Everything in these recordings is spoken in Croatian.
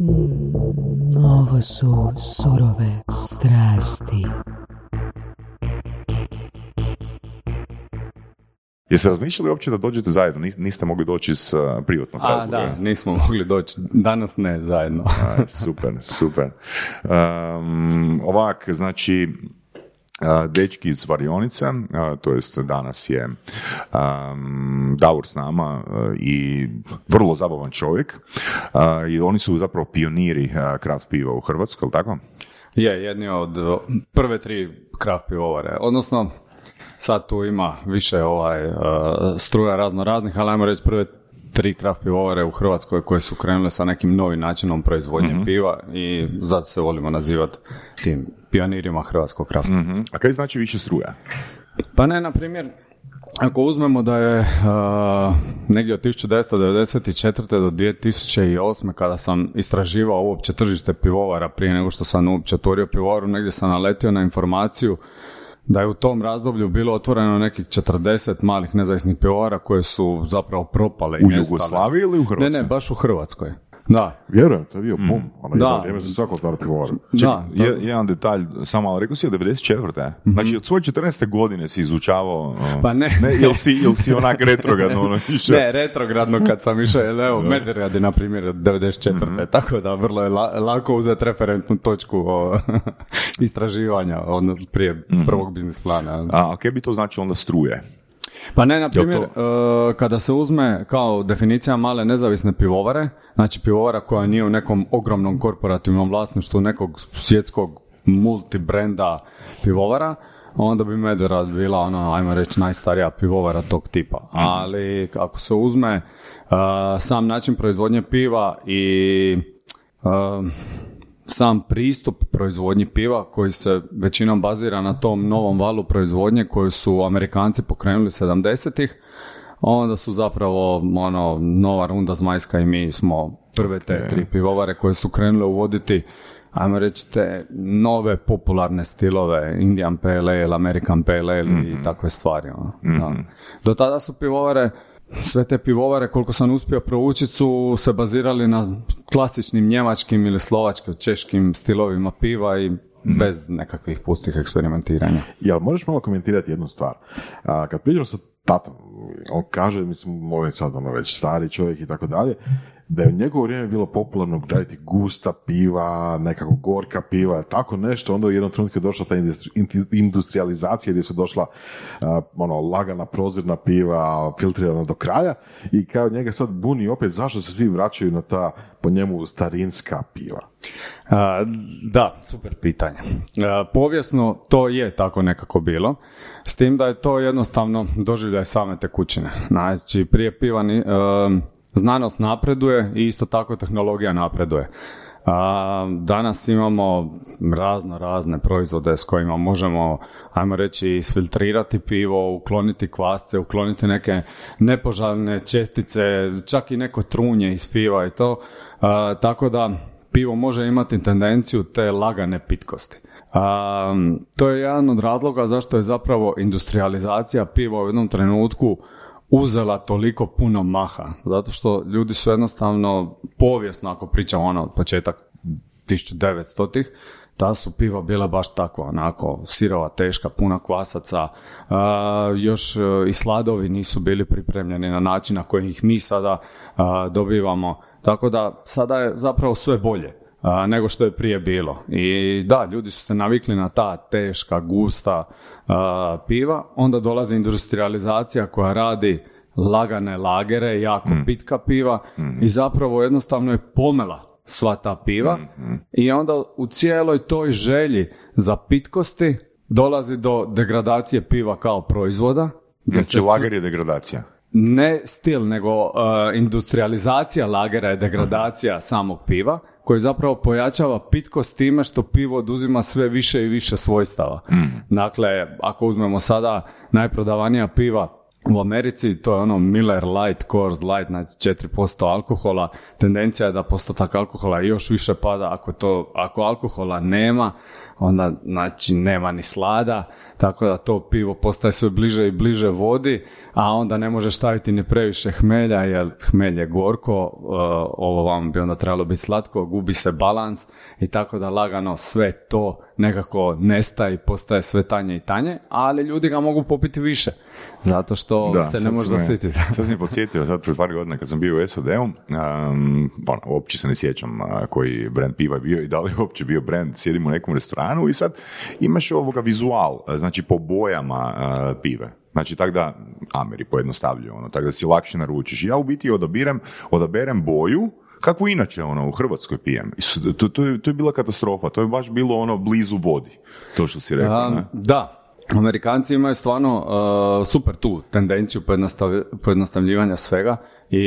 Mm, ovo su surove strasti. Jeste razmišljali uopće da dođete zajedno? Nis- Niste mogli doći iz uh, privatnog A, razloga? da, nismo mogli doći. Danas ne, zajedno. Aj, super, super. Um, ovak, znači, dečki iz Varionice, to jest danas je um, Davor s nama i vrlo zabavan čovjek a, i oni su zapravo pioniri kraft piva u Hrvatskoj, jel tako? Je, jedni od uh, prve tri kraft pivovare. Odnosno, sad tu ima više ovaj uh, struja razno raznih, ali ajmo reći prve tri kraft pivovare u Hrvatskoj koje su krenule sa nekim novim načinom proizvodnje piva i zato se volimo nazivati tim pionirima hrvatskog krafta. Mhm. A kaj znači više struja? Pa ne, na primjer, ako uzmemo da je uh, negdje od 1994. do 2008. kada sam istraživao uopće tržište pivovara prije nego što sam uopće otvorio pivovaru, negdje sam naletio na informaciju da je u tom razdoblju bilo otvoreno nekih 40 malih nezavisnih pivovara koje su zapravo propale U. Jugoslaviji ili u Hrvatskoj? Ne, ne, baš u Hrvatskoj. Da, Vjerujem, to je bio bum. Ono, Da. vrijeme za svako otvara pivovar. da, to- Je- jedan detalj, samo malo, rekao si od 94. Znači, od svoje 14. godine si izučavao... uh, Pa ne. ne jel, si, jel si onak retrogradno ono, išao? Ne, retrogradno kad sam išao, jer evo, Medved je na primjer od 94. Tako da vrlo je la- lako uzeti referentnu točku o, istraživanja ono, prije prvog biznis plana. A, a kaj bi to znači onda struje? Pa ne, na primjer, Jel e, kada se uzme kao definicija male nezavisne pivovare, znači pivovara koja nije u nekom ogromnom korporativnom vlasništvu nekog svjetskog multibrenda pivovara, onda bi Medverad bila ono, ajmo reći, najstarija pivovara tog tipa. Ali ako se uzme e, sam način proizvodnje piva i e, sam pristup proizvodnji piva koji se većinom bazira na tom novom valu proizvodnje koju su Amerikanci pokrenuli 70-ih, onda su zapravo ono, nova runda zmajska i mi smo prve te tri pivovare koje su krenule uvoditi ajmo reći te nove popularne stilove, Indian Pale Ale, American Pale Ale i takve stvari. ono. Da. Do tada su pivovare sve te pivovare, koliko sam uspio proučiti, su se bazirali na klasičnim njemačkim ili slovačkim, češkim stilovima piva i bez nekakvih pustih eksperimentiranja. Jel možeš malo komentirati jednu stvar? A, kad pričam sa tatom, on kaže, mislim, on je sad ono već stari čovjek i tako dalje, da je u njegovo vrijeme bilo popularno graditi gusta piva, nekako gorka piva, tako nešto, onda u jednom trenutku je došla ta industrializacija gdje su došla a, ono, lagana prozirna piva, filtrirana do kraja i kao njega sad buni opet zašto se svi vraćaju na ta, po njemu, starinska piva. A, da, super pitanje. A, povijesno to je tako nekako bilo, s tim da je to jednostavno doživljaj same tekućine. Znači, prije piva ni- em, znanost napreduje i isto tako tehnologija napreduje. A, danas imamo razno razne proizvode s kojima možemo, ajmo reći, isfiltrirati pivo, ukloniti kvasce, ukloniti neke nepoželjne čestice, čak i neko trunje iz piva i to. A, tako da pivo može imati tendenciju te lagane pitkosti. A, to je jedan od razloga zašto je zapravo industrializacija piva u jednom trenutku uzela toliko puno maha. Zato što ljudi su jednostavno povijesno, ako pričamo ono od početak 1900-ih, ta su piva bila baš takva, onako sirova, teška, puna kvasaca, a, još e, i sladovi nisu bili pripremljeni na način na koji ih mi sada a, dobivamo. Tako da sada je zapravo sve bolje a, nego što je prije bilo. I da, ljudi su se navikli na ta teška, gusta a, piva, onda dolazi industrializacija koja radi lagane lagere, jako pitka piva i zapravo jednostavno je pomela sva ta piva i onda u cijeloj toj želji za pitkosti dolazi do degradacije piva kao proizvoda. Znači, lager je degradacija. ne stil, nego uh, industrializacija lagera je degradacija samog piva, koji zapravo pojačava pitkost time što pivo oduzima sve više i više svojstava. Dakle, ako uzmemo sada najprodavanija piva u Americi to je ono Miller Light, Coors Light, znači 4% alkohola. Tendencija je da postotak alkohola još više pada. Ako, to, ako alkohola nema, onda znači nema ni slada, tako da to pivo postaje sve bliže i bliže vodi, a onda ne može staviti ni previše hmelja, jer hmelj je gorko, uh, ovo vam bi onda trebalo biti slatko, gubi se balans i tako da lagano sve to nekako nestaje i postaje sve tanje i tanje, ali ljudi ga mogu popiti više. Zato što Da, se ne može zasititi. Sad sam je podsjetio, sad pred par godina kad sam bio u SAD-u, um, ono, uopće se ne sjećam a, koji brand piva je bio i da li je uopće bio brand, sjedim u nekom restoranu i sad imaš ovoga vizual, a, znači po bojama a, pive. Znači, tak da, Ameri pojednostavljuju, ono, tak da si lakše naručiš. Ja u biti odabirem, odaberem boju, kakvu inače ono u Hrvatskoj pijem. To, to, je, to je bila katastrofa, to je baš bilo ono blizu vodi, to što si rekao. A, ne? da, Amerikanci imaju stvarno uh, super tu tendenciju pojednostav- pojednostavljivanja svega i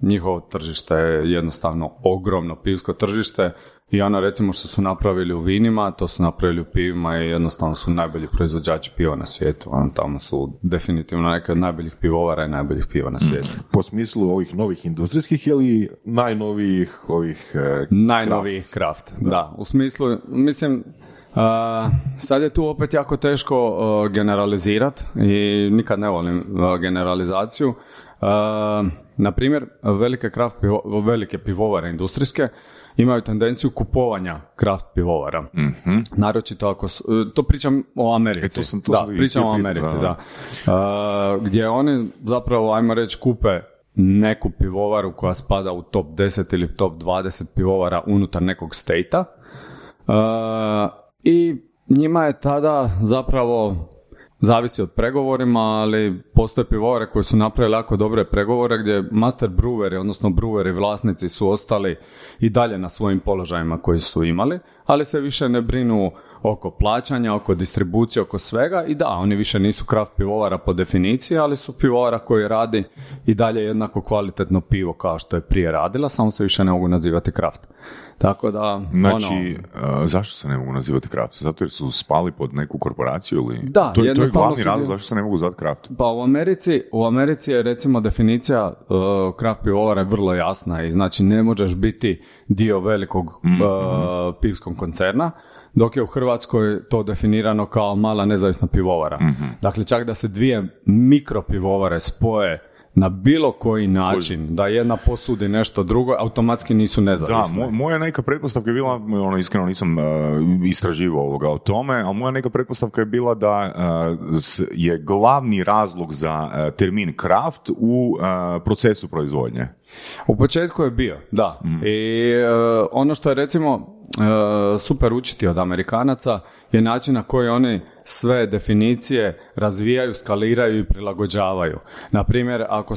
njihovo tržište je jednostavno ogromno pivsko tržište i ono recimo što su napravili u vinima, to su napravili u pivima i jednostavno su najbolji proizvođači piva na svijetu. Ono, tamo su definitivno neke od najboljih pivovara i najboljih piva na svijetu. Po smislu ovih novih industrijskih ili najnovijih ovih... e, Najnoviji kraft, da. U smislu, mislim, a, sad je tu opet jako teško generalizirati i nikad ne volim a, generalizaciju. A, na primjer, velike, kraft pivo- velike pivovare industrijske imaju tendenciju kupovanja kraft pivovara. Naročito ako su, to pričam o Americi. E, to sam- to da, sam pričam o Americi, da. da. A, gdje oni zapravo, ajmo reći, kupe neku pivovaru koja spada u top 10 ili top 20 pivovara unutar nekog stejta. I njima je tada zapravo zavisi od pregovorima, ali postoje pivovare koje su napravili jako dobre pregovore gdje master breweri, odnosno breweri vlasnici su ostali i dalje na svojim položajima koji su imali, ali se više ne brinu oko plaćanja, oko distribucije, oko svega i da, oni više nisu kraft pivovara po definiciji, ali su pivovara koji radi i dalje jednako kvalitetno pivo kao što je prije radila, samo se više ne mogu nazivati kraft. Tako da, Znači, ono, zašto se ne mogu nazivati kraft? Zato jer su spali pod neku korporaciju ili... Da, to, je- to je glavni razlog zašto se ne mogu zvati kraft. Pa u Americi, u Americi je recimo definicija uh, kraft pivovara je vrlo jasna i znači ne možeš biti dio velikog uh, pivskog koncerna, dok je u Hrvatskoj to definirano kao mala nezavisna pivovara. Dakle, čak da se dvije mikropivovare spoje na bilo koji način, da jedna posudi nešto drugo, automatski nisu Da, nezavisne. mo- moja neka pretpostavka je bila, ono, iskreno nisam uh, istraživao ovoga o tome, ali moja neka pretpostavka je bila da uh, je glavni razlog za uh, termin kraft u uh, procesu proizvodnje. U početku je bio, da. I e, ono što je recimo super učiti od Amerikanaca je način na koji oni sve definicije razvijaju, skaliraju i prilagođavaju. Na primjer, ako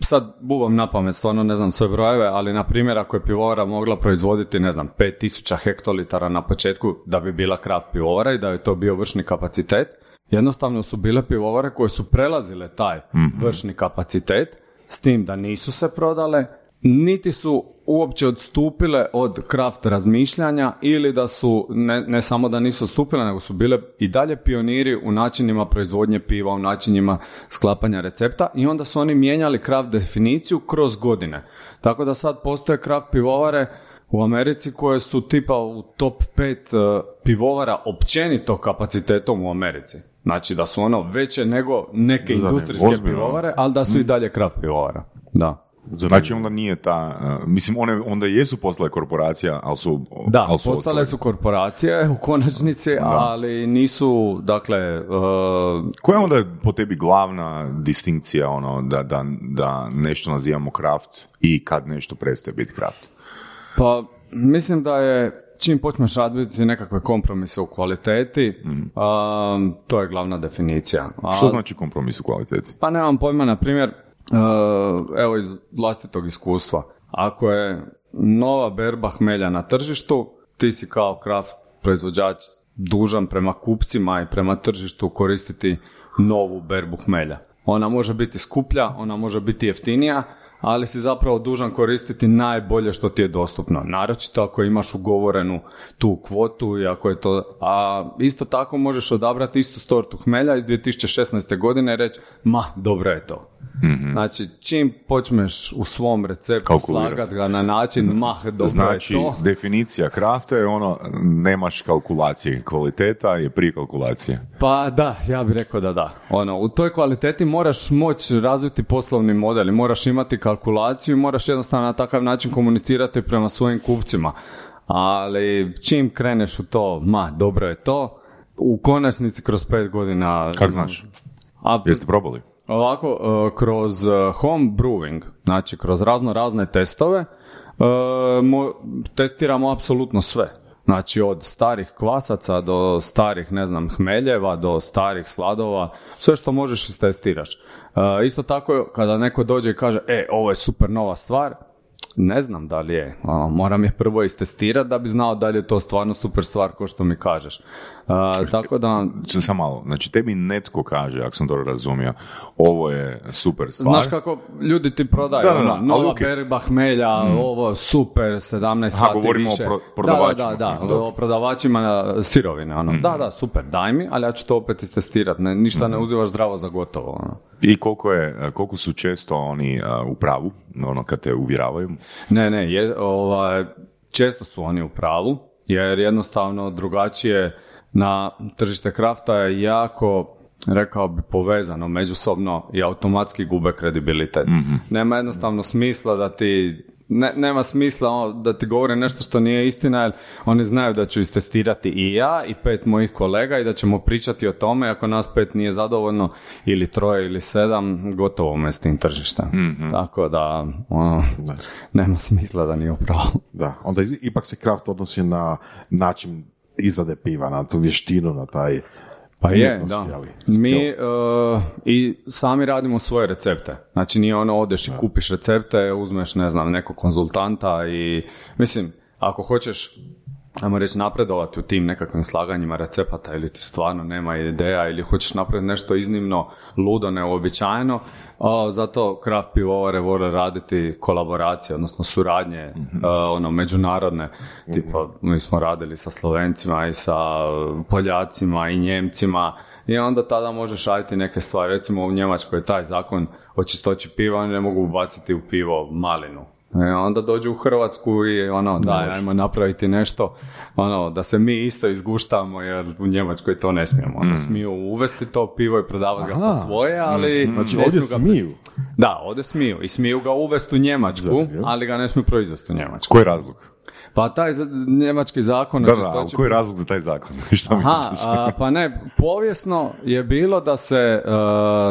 sad bubam na pamet, stvarno ne znam sve brojeve, ali na primjer ako je pivovara mogla proizvoditi, ne znam, 5000 hektolitara na početku da bi bila kraft pivovara i da je to bio vršni kapacitet, jednostavno su bile pivovare koje su prelazile taj vršni kapacitet s tim da nisu se prodale, niti su uopće odstupile od kraft razmišljanja ili da su, ne, ne samo da nisu odstupile, nego su bile i dalje pioniri u načinima proizvodnje piva, u načinima sklapanja recepta i onda su oni mijenjali kraft definiciju kroz godine. Tako da sad postoje kraft pivovare u Americi koje su tipa u top 5 pivovara općenito kapacitetom u Americi. Znači da su ono veće nego neke industrijske pivovare, ali da su i dalje kraft pivovara. Da. Znači onda nije ta, uh, mislim one onda jesu postale korporacija, ali su Da, ali su postale ostale- su korporacije u konačnici, ali nisu, dakle, uh, Koja je onda po tebi glavna distinkcija ono da, da, da nešto nazivamo kraft i kad nešto prestaje biti kraft? Pa, mislim da je čim počneš raditi nekakve kompromise u kvaliteti, um, to je glavna definicija. A, Što znači kompromis u kvaliteti? Pa nemam pojma, na primjer, uh, evo iz vlastitog iskustva. Ako je nova berba hmelja na tržištu, ti si kao kraft proizvođač dužan prema kupcima i prema tržištu koristiti novu berbu hmelja. Ona može biti skuplja, ona može biti jeftinija, ali si zapravo dužan koristiti najbolje što ti je dostupno. Naročito ako imaš ugovorenu tu kvotu i ako je to... A isto tako možeš odabrati istu stortu hmelja iz 2016. godine i reći, ma, dobro je to. Mhm. Znači, čim počneš u svom receptu slagati ga na način, mah, dobro Znači, je to. definicija krafta je ono, nemaš kalkulacije. Kvaliteta je prije kalkulacije. Pa da, ja bih rekao da da. Ono, u toj kvaliteti moraš moći razviti poslovni model i moraš imati kalkulaciju i moraš jednostavno na takav način komunicirati prema svojim kupcima. Ali čim kreneš u to, ma, dobro je to, u konačnici kroz pet godina... Kak znaš? A, Jeste probali? Ovako, e, kroz e, home brewing, znači kroz razno razne testove, e, mo- testiramo apsolutno sve. Znači od starih kvasaca do starih, ne znam, hmeljeva, do starih sladova, sve što možeš istestiraš. Isto tako kada neko dođe i kaže, e, ovo je super nova stvar, ne znam da li je. Moram je prvo istestirati da bi znao da li je to stvarno super stvar ko što mi kažeš. E, tako da, Samo malo, znači tebi netko kaže, ako sam dobro razumio, ovo je super stvar. Znaš kako ljudi ti prodaju, Da, da, da, ono, ali nova berba hmelja, ovo super, 17 sati govorimo o pro- prodavačima. Da, da, da, o prodavačima na sirovine, ono. Da, da, super, daj mi, ali ja ću to opet istestirati, ne, ništa ne uzivaš zdravo za gotovo, ono. I koliko, je, koliko su često oni a, u pravu, ono kad te uvjeravaju? Ne, ne, je, ovaj, često su oni u pravu, jer jednostavno drugačije na tržište krafta je jako rekao bi povezano međusobno i automatski gube kredibilitet. Nema jednostavno smisla da ti ne, nema smisla ono, da ti govore nešto što nije istina, jer oni znaju da ću istestirati i ja i pet mojih kolega i da ćemo pričati o tome, ako nas pet nije zadovoljno ili troje ili sedam, gotovo me s tim tržištem. Tako da, ono, nema smisla da nije u pravu. Da, onda ipak se kraft odnosi na način izrade piva, na tu vještinu, na taj Pa je, da. ali Mi uh, i sami radimo svoje recepte. Znači nije ono odeš i kupiš recepte, uzmeš ne znam nekog konzultanta i mislim ako hoćeš ajmo reći napredovati u tim nekakvim slaganjima recepata ili ti stvarno nema ideja ili hoćeš napraviti nešto iznimno ludo, neuobičajeno, a, zato kraft pivovare vole raditi kolaboracije, odnosno suradnje a, ono međunarodne, tipa mi smo radili sa Slovencima i sa Poljacima i Njemcima i onda tada možeš raditi neke stvari, recimo u Njemačkoj je taj zakon o čistoći piva, oni ne mogu ubaciti u pivo malinu. E, onda dođu u Hrvatsku i ono, daj, ajmo napraviti nešto, ono, da se mi isto izguštamo jer u Njemačkoj to ne smijemo. Onda smiju uvesti to pivo i prodavati ga po svoje, ali Znači ne ovdje smiju ga... smiju. Da, ovdje smiju. I smiju ga uvesti u Njemačku, Zanimljivo. ali ga ne smiju proizvesti u Njemačku. Koji je razlog? Pa taj za- njemački zakon Da, da, koji je razlog za taj zakon? Šta Aha, a, pa ne, povijesno je bilo da se e,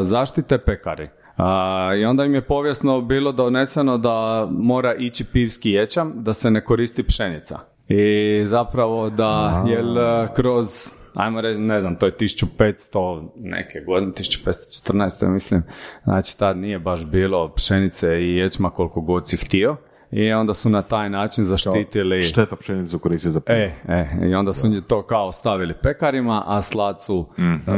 zaštite pekari. A, I onda im je povijesno bilo doneseno da mora ići pivski ječam, da se ne koristi pšenica. I zapravo da, jel kroz, ajmo reći, ne znam, to je 1500 neke godine, 1514. mislim, znači tad nije baš bilo pšenice i ječma koliko god si htio. I onda su na taj način zaštitili... Šteta pšenicu koristi za pivo. E, e, i onda su to kao stavili pekarima, a slad su,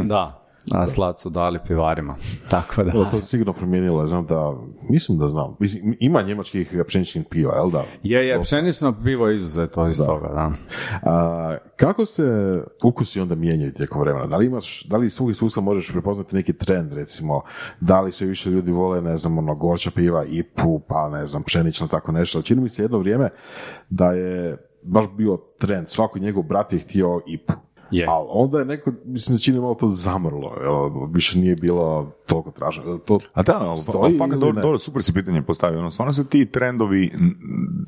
da, a slad su dali pivarima. Tako da. Da, to se sigurno promijenilo, znam da, mislim da znam, Mislim, ima njemačkih pšeničnih piva, jel da? Je, je, pšenično pivo je izuzeto iz toga, da. A, kako se ukusi onda mijenjaju tijekom vremena? Da li imaš, da li svog iskustva možeš prepoznati neki trend, recimo, da li sve više ljudi vole, ne znam, ono, gorča piva, ipu, pa ne znam, pšenično, tako nešto, čini mi se jedno vrijeme da je baš bio trend, svako njegov brat je htio ipu. Je. Ali onda je neko, mislim, se čini malo to zamrlo, jel, više nije bilo toliko traženo. To A da, no, stoji ali fakat ili dobro, dobro, super si pitanje postavio. Ono, stvarno se ti trendovi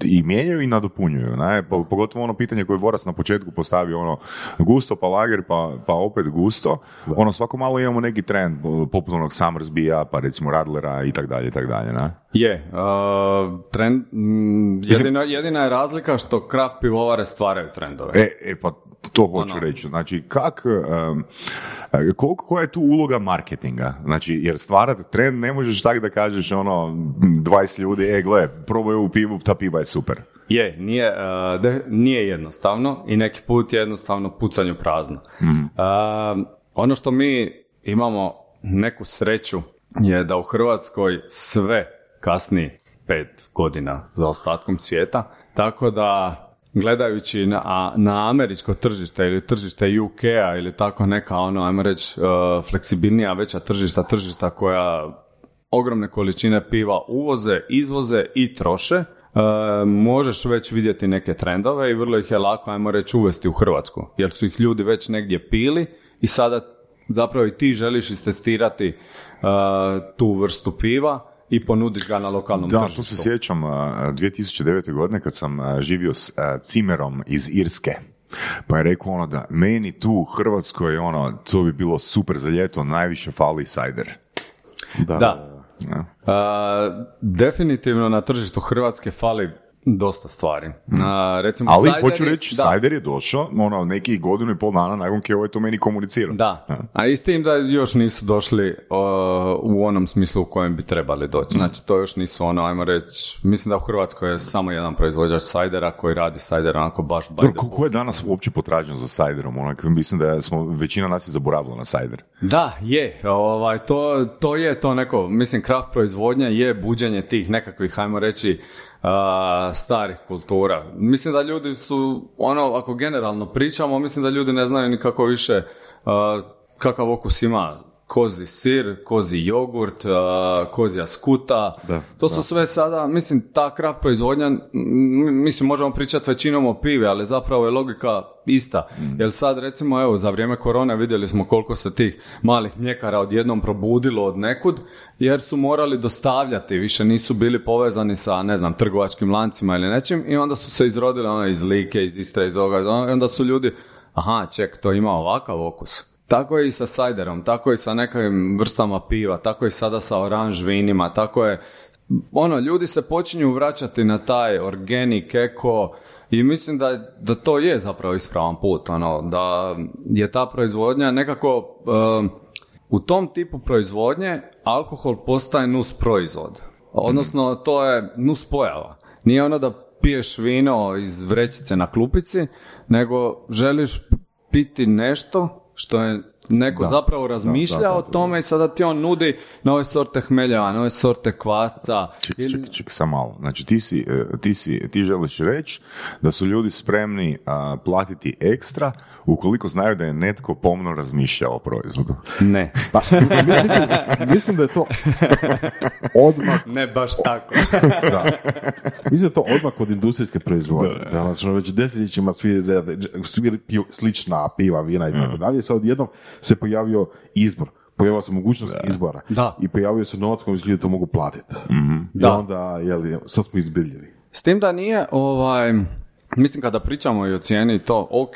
i mijenjaju i nadopunjuju. Ne? Po- Pogotovo ono pitanje koje je Voras na početku postavio, ono, gusto pa lager pa, pa opet gusto. Ono, svako malo imamo neki trend, poput onog Summersbija, pa recimo Radlera i tak dalje, i tak dalje. Ne? Je, uh, trend, mm, jedina, jedina je razlika što kraft pivovare stvaraju trendove. E, e, pa to hoću Ono. reći. Znači, kak, um, koliko, koja je tu uloga marketinga? Znači, jer stvarati trend ne možeš tako da kažeš ono, 20 ljudi, e, gle, probaj ovu pivu, ta piva je super. Je, nije, uh, de- nije jednostavno i neki put je jednostavno pucanju prazno. Uh, ono što mi imamo neku sreću je da u Hrvatskoj sve kasni pet godina za ostatkom svijeta. Tako da gledajući na, na američko tržište ili tržište UK-a ili tako neka ono, ajmo reći, uh, fleksibilnija, veća tržišta, tržišta koja ogromne količine piva uvoze, izvoze i troše, uh, možeš već vidjeti neke trendove i vrlo ih je lako, ajmo reći, uvesti u Hrvatsku, jer su ih ljudi već negdje pili i sada zapravo i ti želiš istestirati uh, tu vrstu piva i ponudiš ga na lokalnom da, tržištu. Da, to se sjećam 2009. godine kad sam živio s Cimerom iz Irske. Pa je rekao ono da meni tu u Hrvatskoj ono, to bi bilo super za ljeto, najviše fali cider. Da. da. definitivno na tržištu Hrvatske fali dosta stvari. Mm. recimo, Ali hoću reći, Sajder je došao ono, neki godinu i pol dana nakon Keo je to meni komunicirao. Da, a i s tim da još nisu došli u onom smislu u kojem bi trebali doći. Mm. Znači, to još nisu ono, ajmo reći, mislim da u Hrvatskoj je samo jedan proizvođač Sajdera koji radi Sajder onako baš by ko je danas uopće potražen za Sajderom? Onak, mislim da smo, većina nas je zaboravila na Sajder. Da, je. Ovaj, to, to je to neko, mislim, kraft proizvodnja je buđenje tih nekakvih, ajmo reći, starih kultura. Mislim da ljudi su, ono, ako generalno pričamo, mislim da ljudi ne znaju ni kako više kakav okus ima kozi sir, kozi jogurt, kozija skuta. Da, to su sve sada, mislim, ta kraft proizvodnja, mislim, možemo pričati većinom o pivi, ali zapravo je logika ista. Mm. Jer sad, recimo, evo, za vrijeme korone vidjeli smo koliko se tih malih mljekara odjednom probudilo od nekud, jer su morali dostavljati, više nisu bili povezani sa, ne znam, trgovačkim lancima ili nečim i onda su se izrodile ono iz Like, iz Istre, iz ovoga, i onda su ljudi, aha, ček, to ima ovakav okus tako je i sa sajderom, tako je i sa nekim vrstama piva, tako je sada sa oranž vinima, tako je, ono, ljudi se počinju vraćati na taj organik, eko, i mislim da, da to je zapravo ispravan put, ono, da je ta proizvodnja nekako, u tom tipu proizvodnje alkohol postaje nus proizvod, odnosno to je nus pojava. Nije ono da piješ vino iz vrećice na klupici, nego želiš piti nešto što je neko zapravo razmišlja o tome i sada ti on nudi nove sorte hmeljeva, nove sorte kvasca. Čekaj, čekaj, čekaj, sam malo. Znači ti, si, e, ti, si, ti želiš reći da su ljudi spremni platiti ekstra ukoliko znaju da je netko pomno razmišljao o proizvodu. Ne. Pa, mislim, mislim da je to odmah... Ne baš tako. da. Mislim da je to odmah od industrijske proizvodnje. Da, da ono, već desetljećima svi, svi slična piva, vina i tako dalje. Sad odjednom se pojavio izbor pojavila se mogućnost izbora da. i pojavio se novac koji ljudi to mogu platiti. Mm-hmm. I da. onda, jeli, sad smo izbiljili. S tim da nije, ovaj, mislim kada pričamo i o cijeni to, ok,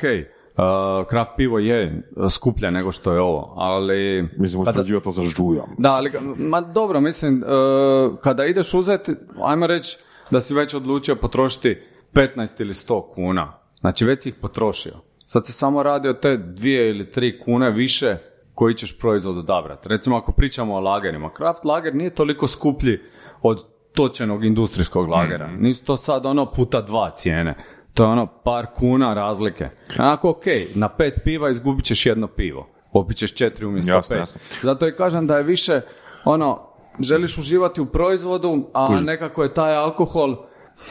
Uh, kraft pivo je skuplje nego što je ovo, ali... Mislim, kada... to za žujom. Da, ali, ma dobro, mislim, uh, kada ideš uzeti, ajmo reći da si već odlučio potrošiti 15 ili 100 kuna, znači već si ih potrošio. Sad se samo radi o te dvije ili tri kune više koji ćeš proizvod odabrati. Recimo ako pričamo o lagerima, kraft lager nije toliko skuplji od točenog industrijskog lagera. Mm. Nisu to sad ono puta dva cijene. To je ono par kuna razlike. Ako ok, na pet piva izgubit ćeš jedno pivo. Popit ćeš četiri umjesto jasno, pet. Jasno. Zato i kažem da je više ono, želiš uživati u proizvodu, a nekako je taj alkohol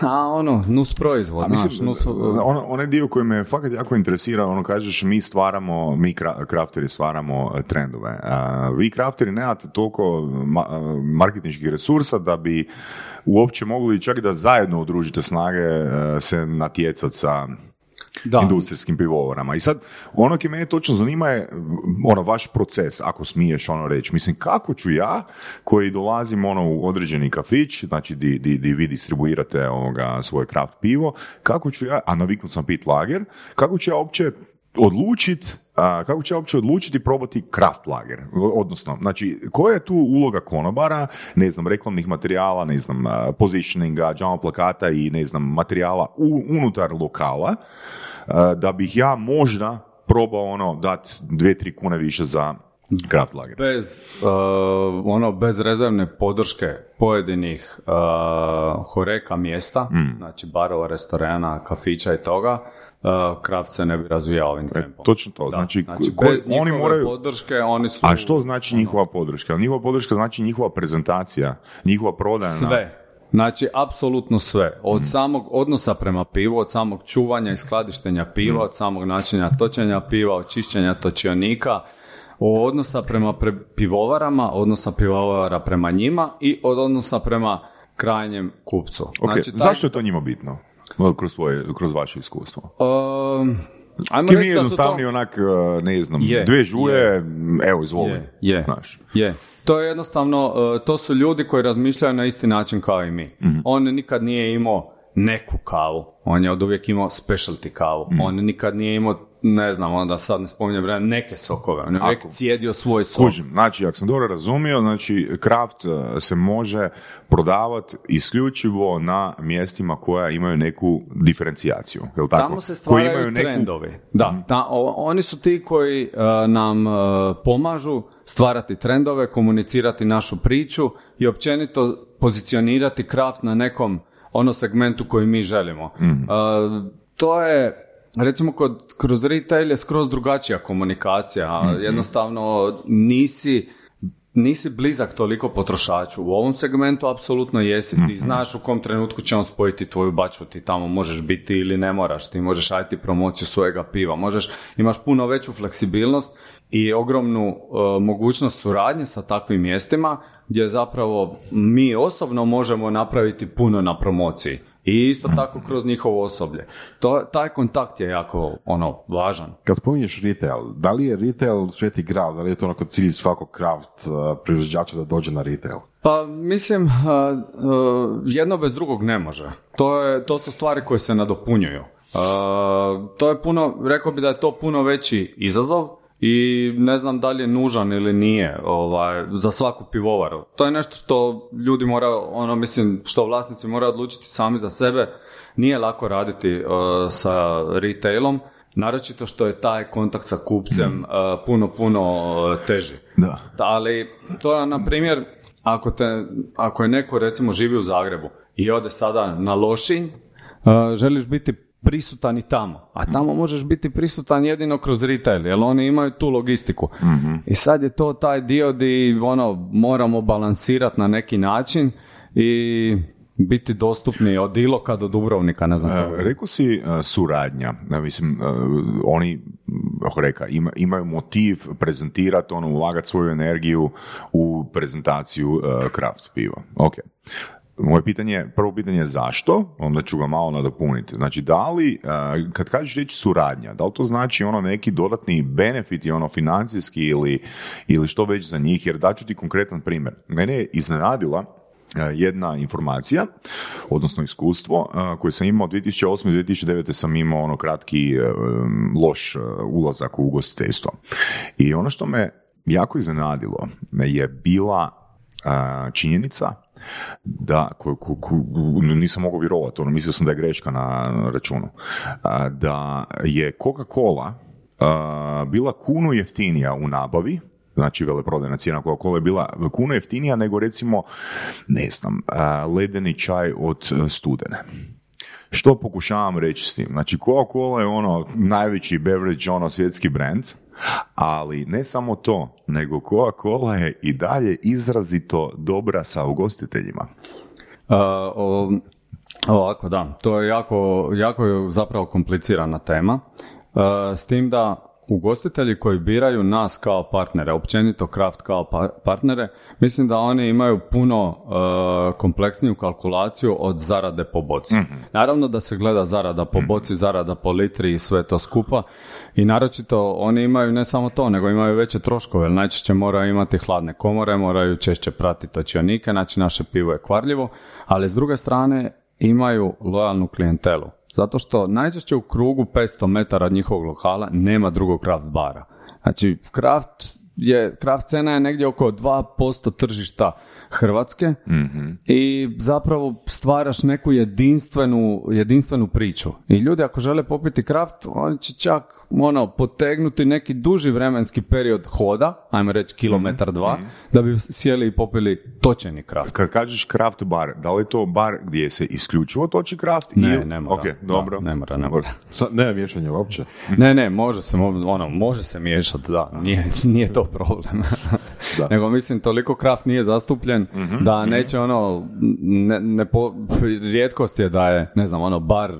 a ono, nus proizvod, mislim, nus... Ono, onaj dio koji me fakat jako interesira, ono kažeš mi stvaramo, mi krafteri stvaramo e, trendove. vi krafteri nemate toliko marketinških resursa da bi uopće mogli čak da zajedno udružite snage e, se natjecati sa da. industrijskim pivovarama. I sad, ono ki mene točno zanima je ono, vaš proces, ako smiješ ono reći. Mislim, kako ću ja, koji dolazim ono, u određeni kafić, znači di, di, di vi distribuirate ovoga, svoje kraft pivo, kako ću ja, a naviknut sam pit lager, kako ću ja uopće odlučiti kako će uopće odlučiti probati kraft lager? Odnosno, znači, koja je tu uloga konobara, ne znam, reklamnih materijala, ne znam, positioninga, džama plakata i ne znam, materijala u, unutar lokala, da bih ja možda probao ono dati dvije, tri kune više za kraft lager. Bez, uh, ono, bez rezervne podrške pojedinih uh, horeka mjesta, mm. znači barova, restorana, kafića i toga, uh, kraft se ne bi razvijao ovim e, tempom. točno to. Znači, znači bez oni moraju... podrške, oni su... A što znači njihova podrška? Njihova podrška znači njihova prezentacija, njihova prodajna... Sve. Znači, apsolutno sve. Od samog odnosa prema pivu, od samog čuvanja i skladištenja piva, od samog načina točenja piva, od čišćenja točionika, od odnosa prema pre- pivovarama, odnosa pivovara prema njima i od odnosa prema krajnjem kupcu. Ok, Znači, taj- zašto je to njima bitno? Kroz, svoje, kroz vaše iskustvo. Um, ajmo Kim reći da su to- onak, uh, ne znam, Je, dvije žuje, evo izvoli. Je, je, Znaš. je. To je jednostavno, uh, to su ljudi koji razmišljaju na isti način kao i mi. Mhm. On nikad nije imao neku kavu, on je od uvijek imao specialty kavu, Mhm. on nikad nije imao, ne znam, onda sad ne spominjem vremena, neke sokove, on je uvijek cijedio svoj sok. Kužim, znači, ako sam dobro razumio, znači, kraft uh, se može prodavati isključivo na mjestima koja imaju neku diferencijaciju, je li tako? Tamo se Koji stvaraju imaju neku- Mhm. trendovi. Da, ta- o- oni su ti koji e, nam e, pomažu stvarati trendove, komunicirati našu priču i općenito pozicionirati kraft na nekom ono segmentu koji mi želimo. Mhm. E, to je recimo kod, kroz retail je skroz drugačija komunikacija. a Mhm. Jednostavno nisi nisi blizak toliko potrošaču. U ovom segmentu apsolutno jesi. Mhm. Ti znaš u kom trenutku će on spojiti tvoju bačvu. Ti tamo možeš biti ili ne moraš. Ti možeš raditi promociju svojega piva. Možeš, imaš puno veću fleksibilnost i ogromnu e, mogućnost suradnje sa takvim mjestima gdje zapravo mi osobno možemo napraviti puno na promociji. I isto tako kroz njihovo osoblje. To, taj kontakt je jako ono, važan. Kad spominješ retail, da li je retail sveti graal, da li je to onako cilj svakog craft uh, proizvođača da dođe na retail? Pa mislim, a, a, jedno bez drugog ne može. To, je, to su stvari koje se nadopunjuju. To je puno, rekao bi da je to puno veći izazov i ne znam da li je nužan ili nije ovaj, za svaku pivovaru. To je nešto što ljudi moraju, ono mislim, što vlasnici moraju odlučiti sami za sebe. Nije lako raditi a, sa retailom, naročito što je taj kontakt sa kupcem a, puno, puno teži. Da. Ali to je, na primjer, ako, te, ako je neko recimo živi u Zagrebu i ode sada na Lošinj, uh, želiš biti prisutan i tamo. A tamo možeš biti prisutan jedino kroz retail, jer oni imaju tu logistiku. I sad je to taj dio di ono, moramo balansirati na neki način i biti dostupni od Iloka do Dubrovnika, ne znam kako. E, Rekao si e, suradnja, E, mislim, e, oni, m, kako reka, ima- imaju motiv prezentirati, ono, ulagati svoju energiju u prezentaciju e, craft piva. Ok. Moje pitanje, prvo pitanje je zašto, onda ću ga malo nadopuniti. Znači, da li, e, kad kažeš riječ suradnja, da li to znači ono neki dodatni benefiti, ono financijski ili, ili što već za njih, jer daću ti konkretan primjer. Mene je iznenadila e, jedna informacija, odnosno iskustvo e, koje sam imao 2008. i 2009. sam imao ono kratki loš ulazak u ugostiteljstvo. I ono što me jako iznenadilo je bila činjenica da, ko, ko- ko- nisam mogao vjerovati, ono, mislio sam da je greška na računu, da je Coca-Cola bila kunu jeftinija u nabavi, znači veleprodajna cijena Coca-Cola je bila kunu jeftinija nego recimo, ne znam, ledeni čaj od studene. Što pokušavam reći s tim? Znači, Coca-Cola je ono najveći beverage, ono svjetski brand, ali ne samo to, nego Coca-Cola je i dalje izrazito dobra sa ugostiteljima. Uh, ovako, da, to je jako, jako je zapravo komplicirana tema. Uh, s tim da ugostitelji koji biraju nas kao partnere, općenito Kraft kao pa- partnere, mislim da oni imaju puno uh, kompleksniju kalkulaciju od zarade po boci. Naravno da se gleda zarada po boci, zarada po litri i sve to skupa i naročito oni imaju ne samo to, nego imaju veće troškove, jer najčešće moraju imati hladne komore, moraju češće pratiti točionike, znači naše pivo je kvarljivo, ali s druge strane imaju lojalnu klijentelu. Zato što najčešće u krugu 500 metara od njihovog lokala nema drugog kraft bara. Znači, kraft je, kraft cena je negdje oko 2% tržišta Hrvatske i zapravo stvaraš neku jedinstvenu, jedinstvenu priču. I ljudi ako žele popiti kraft, oni će čak ono, potegnuti neki duži vremenski period hoda, ajmo reći kilometar dva, da bi sjeli i popili točeni kraft. Kad kažeš craft bar, da li je to bar gdje se isključivo toči craft? Ne, ili- ne mora. Ok, dobro. Da, ne mora, ne mora. Sa, ne miješanje uopće. Ne, ne, može se, ono, može se miješati, da, nije, nije to problem. Da. nego mislim toliko kraft nije zastupljen da neće ono, ne, ne po, rijetkost je da je, ne znam, ono bar,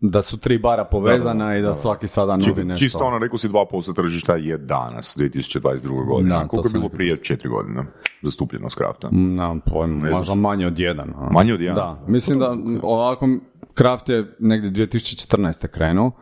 da su tri bara povezana i da svaki sada nudi Či- nešto. Čisto ono, rekao si 2% tržišta je danas, 2022. godine. Da, Koliko je bilo prije četiri godine zastupljenost krafta? Nemam pojma, možda manje od jedan. a. Manje od jedan? Da, mislim da ovako Kraft je negdje 2014. krenuo, uh,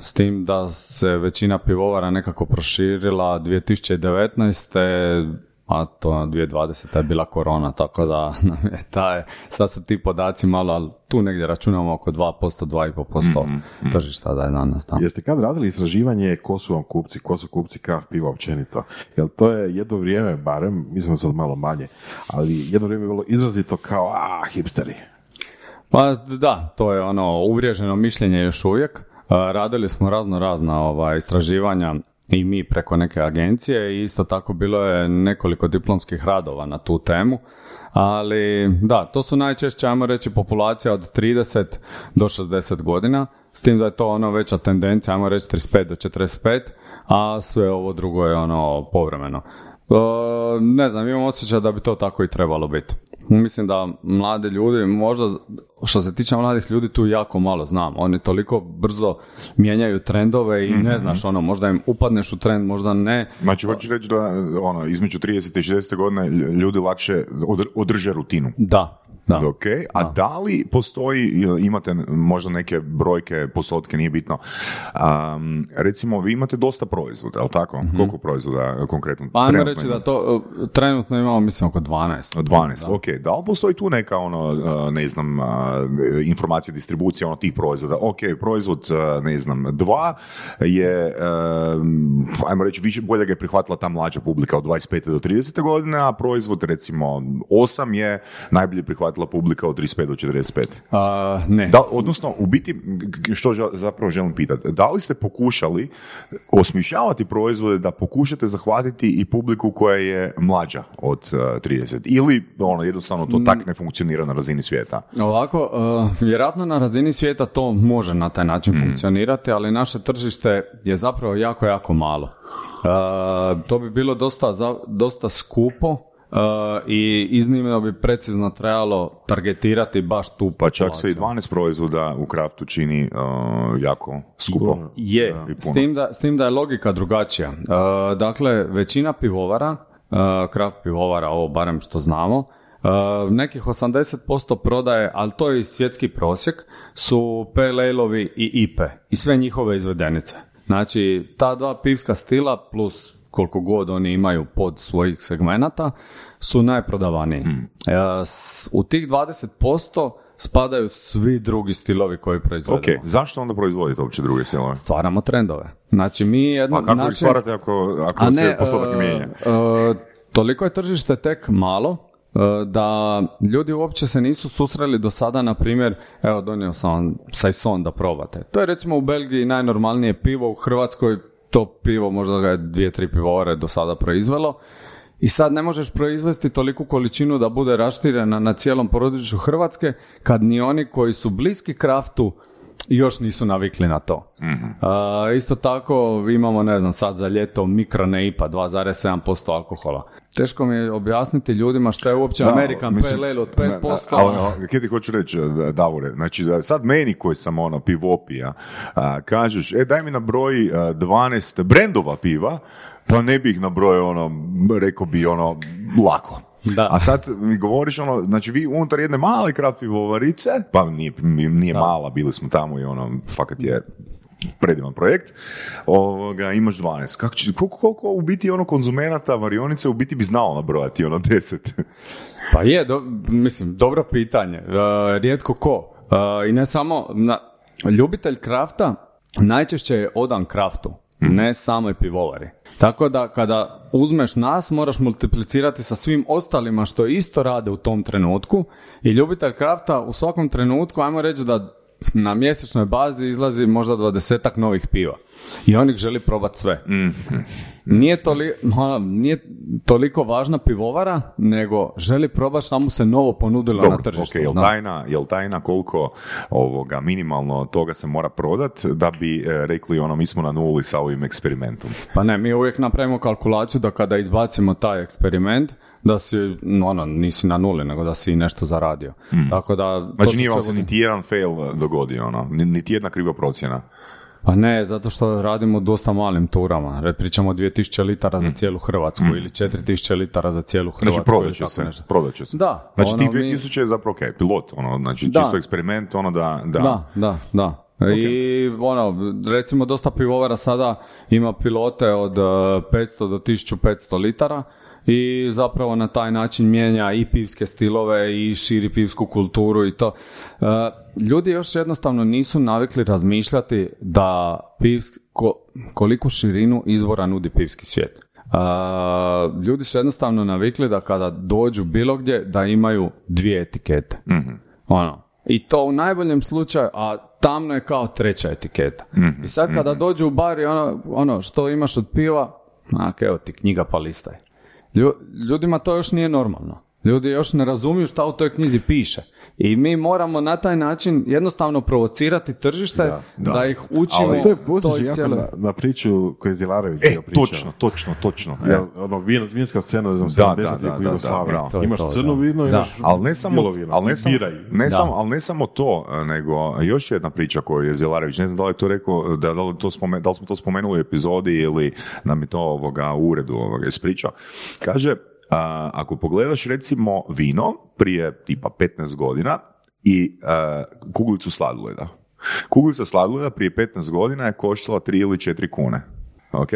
s tim da se većina pivovara nekako proširila 2019. a to 2020. je bila korona, tako da nam je taj, sad su ti podaci malo, ali tu negdje računamo oko 2%, 2,5% Mhm, tržišta da je danas tamo. Jeste kad radili istraživanje ko su vam kupci, ko su kupci kraft piva općenito? Jer to je jedno vrijeme, barem, mislim sad malo manje, ali jedno vrijeme je bilo izrazito kao, a, hipsteri. Pa da, to je ono uvriježeno mišljenje još uvijek. Radili smo razno razna ova, istraživanja i mi preko neke agencije i isto tako bilo je nekoliko diplomskih radova na tu temu. Ali da, to su najčešće, ajmo reći, populacija od 30 do 60 godina, s tim da je to ono veća tendencija, ajmo reći 35 do 45, a sve ovo drugo je ono povremeno. E, ne znam, imam osjećaj da bi to tako i trebalo biti. Mislim da mladi ljudi, možda što se tiče mladih ljudi tu jako malo znam. Oni toliko brzo mijenjaju trendove i ne znaš ono, možda im upadneš u trend, možda ne. Znači, hoćeš reći da ono, između 30 i 60 godine ljudi lakše odr- održe rutinu. Da, da. Ok, a da li postoji, imate možda neke brojke, postotke, nije bitno, um, recimo vi imate dosta proizvoda, je li tako? Koliko proizvoda konkretno? Pa ajmo reći da to uh, trenutno imamo mislim oko 12. 12, ok. Da li postoji tu neka, ono, uh, ne znam, uh, informacija, distribucija ono, tih proizvoda? Ok, proizvod, ne znam, dva je, ajmo reći, više, bolje ga je prihvatila ta mlađa publika od 25. do 30. godine, a proizvod, recimo, osam je najbolje prihvatila publika od 35 do 45. A, ne. Da, odnosno, u biti, što žel- zapravo želim pitati, da li ste pokušali osmišljavati proizvode da pokušate zahvatiti i publiku koja je mlađa od uh, 30? Ili, ono, jednostavno to tak ne funkcionira na razini svijeta? Ovako, uh, vjerojatno na razini svijeta to može na taj način funkcionirati, ali naše tržište je zapravo jako, jako malo. Uh, to bi bilo dosta, za- dosta skupo i iznimno bi precizno trebalo targetirati baš tu Pa čak se i populaciju. 12 proizvoda u kraftu čini uh, jako skupo. Je, I s tim, da, s tim da je logika drugačija. Uh, dakle, većina pivovara, uh, kraft pivovara, ovo barem što znamo, uh, nekih 80% prodaje, ali to je i svjetski prosjek, su pale ale-ovi i IPE i sve njihove izvedenice. Znači, ta dva pivska stila plus koliko god oni imaju pod svojih segmenata su najprodavaniji. E, s- u tih 20% spadaju svi drugi stilovi koji proizvodimo Ok, zašto onda proizvodite uopće druge silove? stvaramo trendove. Znači mi jedno... A kako ih naše- stvarate ako, ako A se ne, postotak e, mijenja? e, toliko je tržište tek malo da ljudi uopće se nisu susreli do sada, na primjer, evo donio sam vam Saison da probate. To je recimo u Belgiji najnormalnije pivo, u Hrvatskoj to pivo možda ga je dvije, tri pivovare do sada proizvelo. I sad ne možeš proizvesti toliku količinu da bude raštirena na cijelom području Hrvatske kad ni oni koji su bliski kraftu još nisu navikli na to. A, isto tako imamo, ne znam, sad za ljeto mikroneipa 2,7% alkohola. Teško mi je objasniti ljudima što je uopće American mislim, Pale Ale od ne, 5%. Ali, ali, kaj ti hoću reći, da- Davore, znači da sad meni koji sam ono pivopija, a, kažeš, e daj mi na broj a, 12 brendova piva, pa ne bih nabrojao ono, rekao bi ono, lako. Da. A sad mi govoriš ono, znači vi unutar jedne male kraft pivovarice, pa nije, nije mala, bili smo tamo i ono, fakat je predivan projekt, ovoga, imaš 12. Kako će, koliko, koliko u biti ono konzumenata varionice u biti bi znao nabrojati ono 10? Pa je, do- mislim, dobro pitanje. E, rijetko ko. E, I ne samo, na, ljubitelj krafta najčešće je odan kraftu, ne samoj pivovari. Tako da kada uzmeš nas, moraš multiplicirati sa svim ostalima što isto rade u tom trenutku i ljubitelj krafta u svakom trenutku, ajmo reći da na mjesečnoj bazi izlazi možda dvadesetak novih piva. I on ih želi probati sve. Mhm. Nije, toli, ma, nije toliko važna pivovara, nego želi probati šta mu se novo ponudilo na Dobro, tržištu. ok, jel tajna, jel tajna koliko ovoga minimalno toga se mora prodat da bi e, rekli ono mi smo na nuli sa ovim eksperimentom. Pa ne, mi uvijek napravimo kalkulaciju da kada izbacimo taj eksperiment, da si, no, ono, nisi na nuli, nego da si nešto zaradio. Tako da... Znači nije vam se niti jedan fail dogodio, ono, ni- niti jedna kriva procjena. Pa ne, zato što radimo dosta malim turama. Pričamo o 2000 litara za cijelu Hrvatsku ili 4000 litara za cijelu Hrvatsku. Mm. Znači prodat će se, prodat će se. Da. Znači ono, mi- 2000 je zapravo ok, pilot, ono, znači Da. čisto eksperiment, ono da... da. Da, da, da. I ono, recimo dosta pivovara sada ima pilote od eh, 500 do 1500 litara i zapravo na taj način mijenja i pivske stilove i širi pivsku kulturu i to. Eh, Ljudi još jednostavno nisu navikli razmišljati da pivsk, ko- koliku širinu izbora nudi pivski svijet. Eh, ljudi su jednostavno navikli da kada dođu bilo gdje da imaju dvije etikete. Ono. I to u najboljem slučaju, a tamno je kao treća etiketa. I sad kada dođu u bar i ono, ono što imaš od piva, a evo ti knjiga pa listaj. Lju- ljudima to još nije normalno. Ljudi još ne razumiju šta u toj knjizi piše. I mi moramo na taj način jednostavno provocirati tržište da, ih učimo Ali To je toj cijeloj- na, na priču koju je Zilarević E, pričao. točno, točno, točno. E. Jel, ono, vin, vinska scena, ne znam, Da, 70 da, da, u da, Jugoslaviji. Imaš to, crno da. vino, Da. imaš Ali ne samo, vino. ali ne samo, Biraj. ne, Da. samo, ali ne samo to, nego još jedna priča koju je Zelarević, ne znam da li je to rekao, da, da, li, to spomen, da li smo to spomenuli u epizodi ili nam je to ovoga, u uredu ovoga, ispričao. Kaže, ako pogledaš recimo vino prije tipa 15 godina i a, kuglicu sladoleda. Kuglica sladoleda prije 15 godina je koštala 3 ili 4 kune. Ok?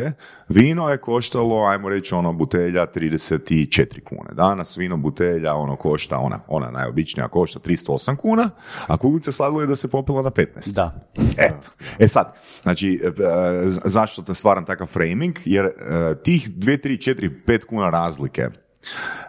Vino je koštalo, ajmo reći, ono, butelja 34 kune. Danas vino butelja, ono, košta, ona, ona najobičnija košta 308 kuna, a kuglica sladoleda se popela na 15. Da. Eto. E sad, znači, e, z- zašto to stvaram takav framing? Jer e, tih 2, 3, 4, 5 kuna razlike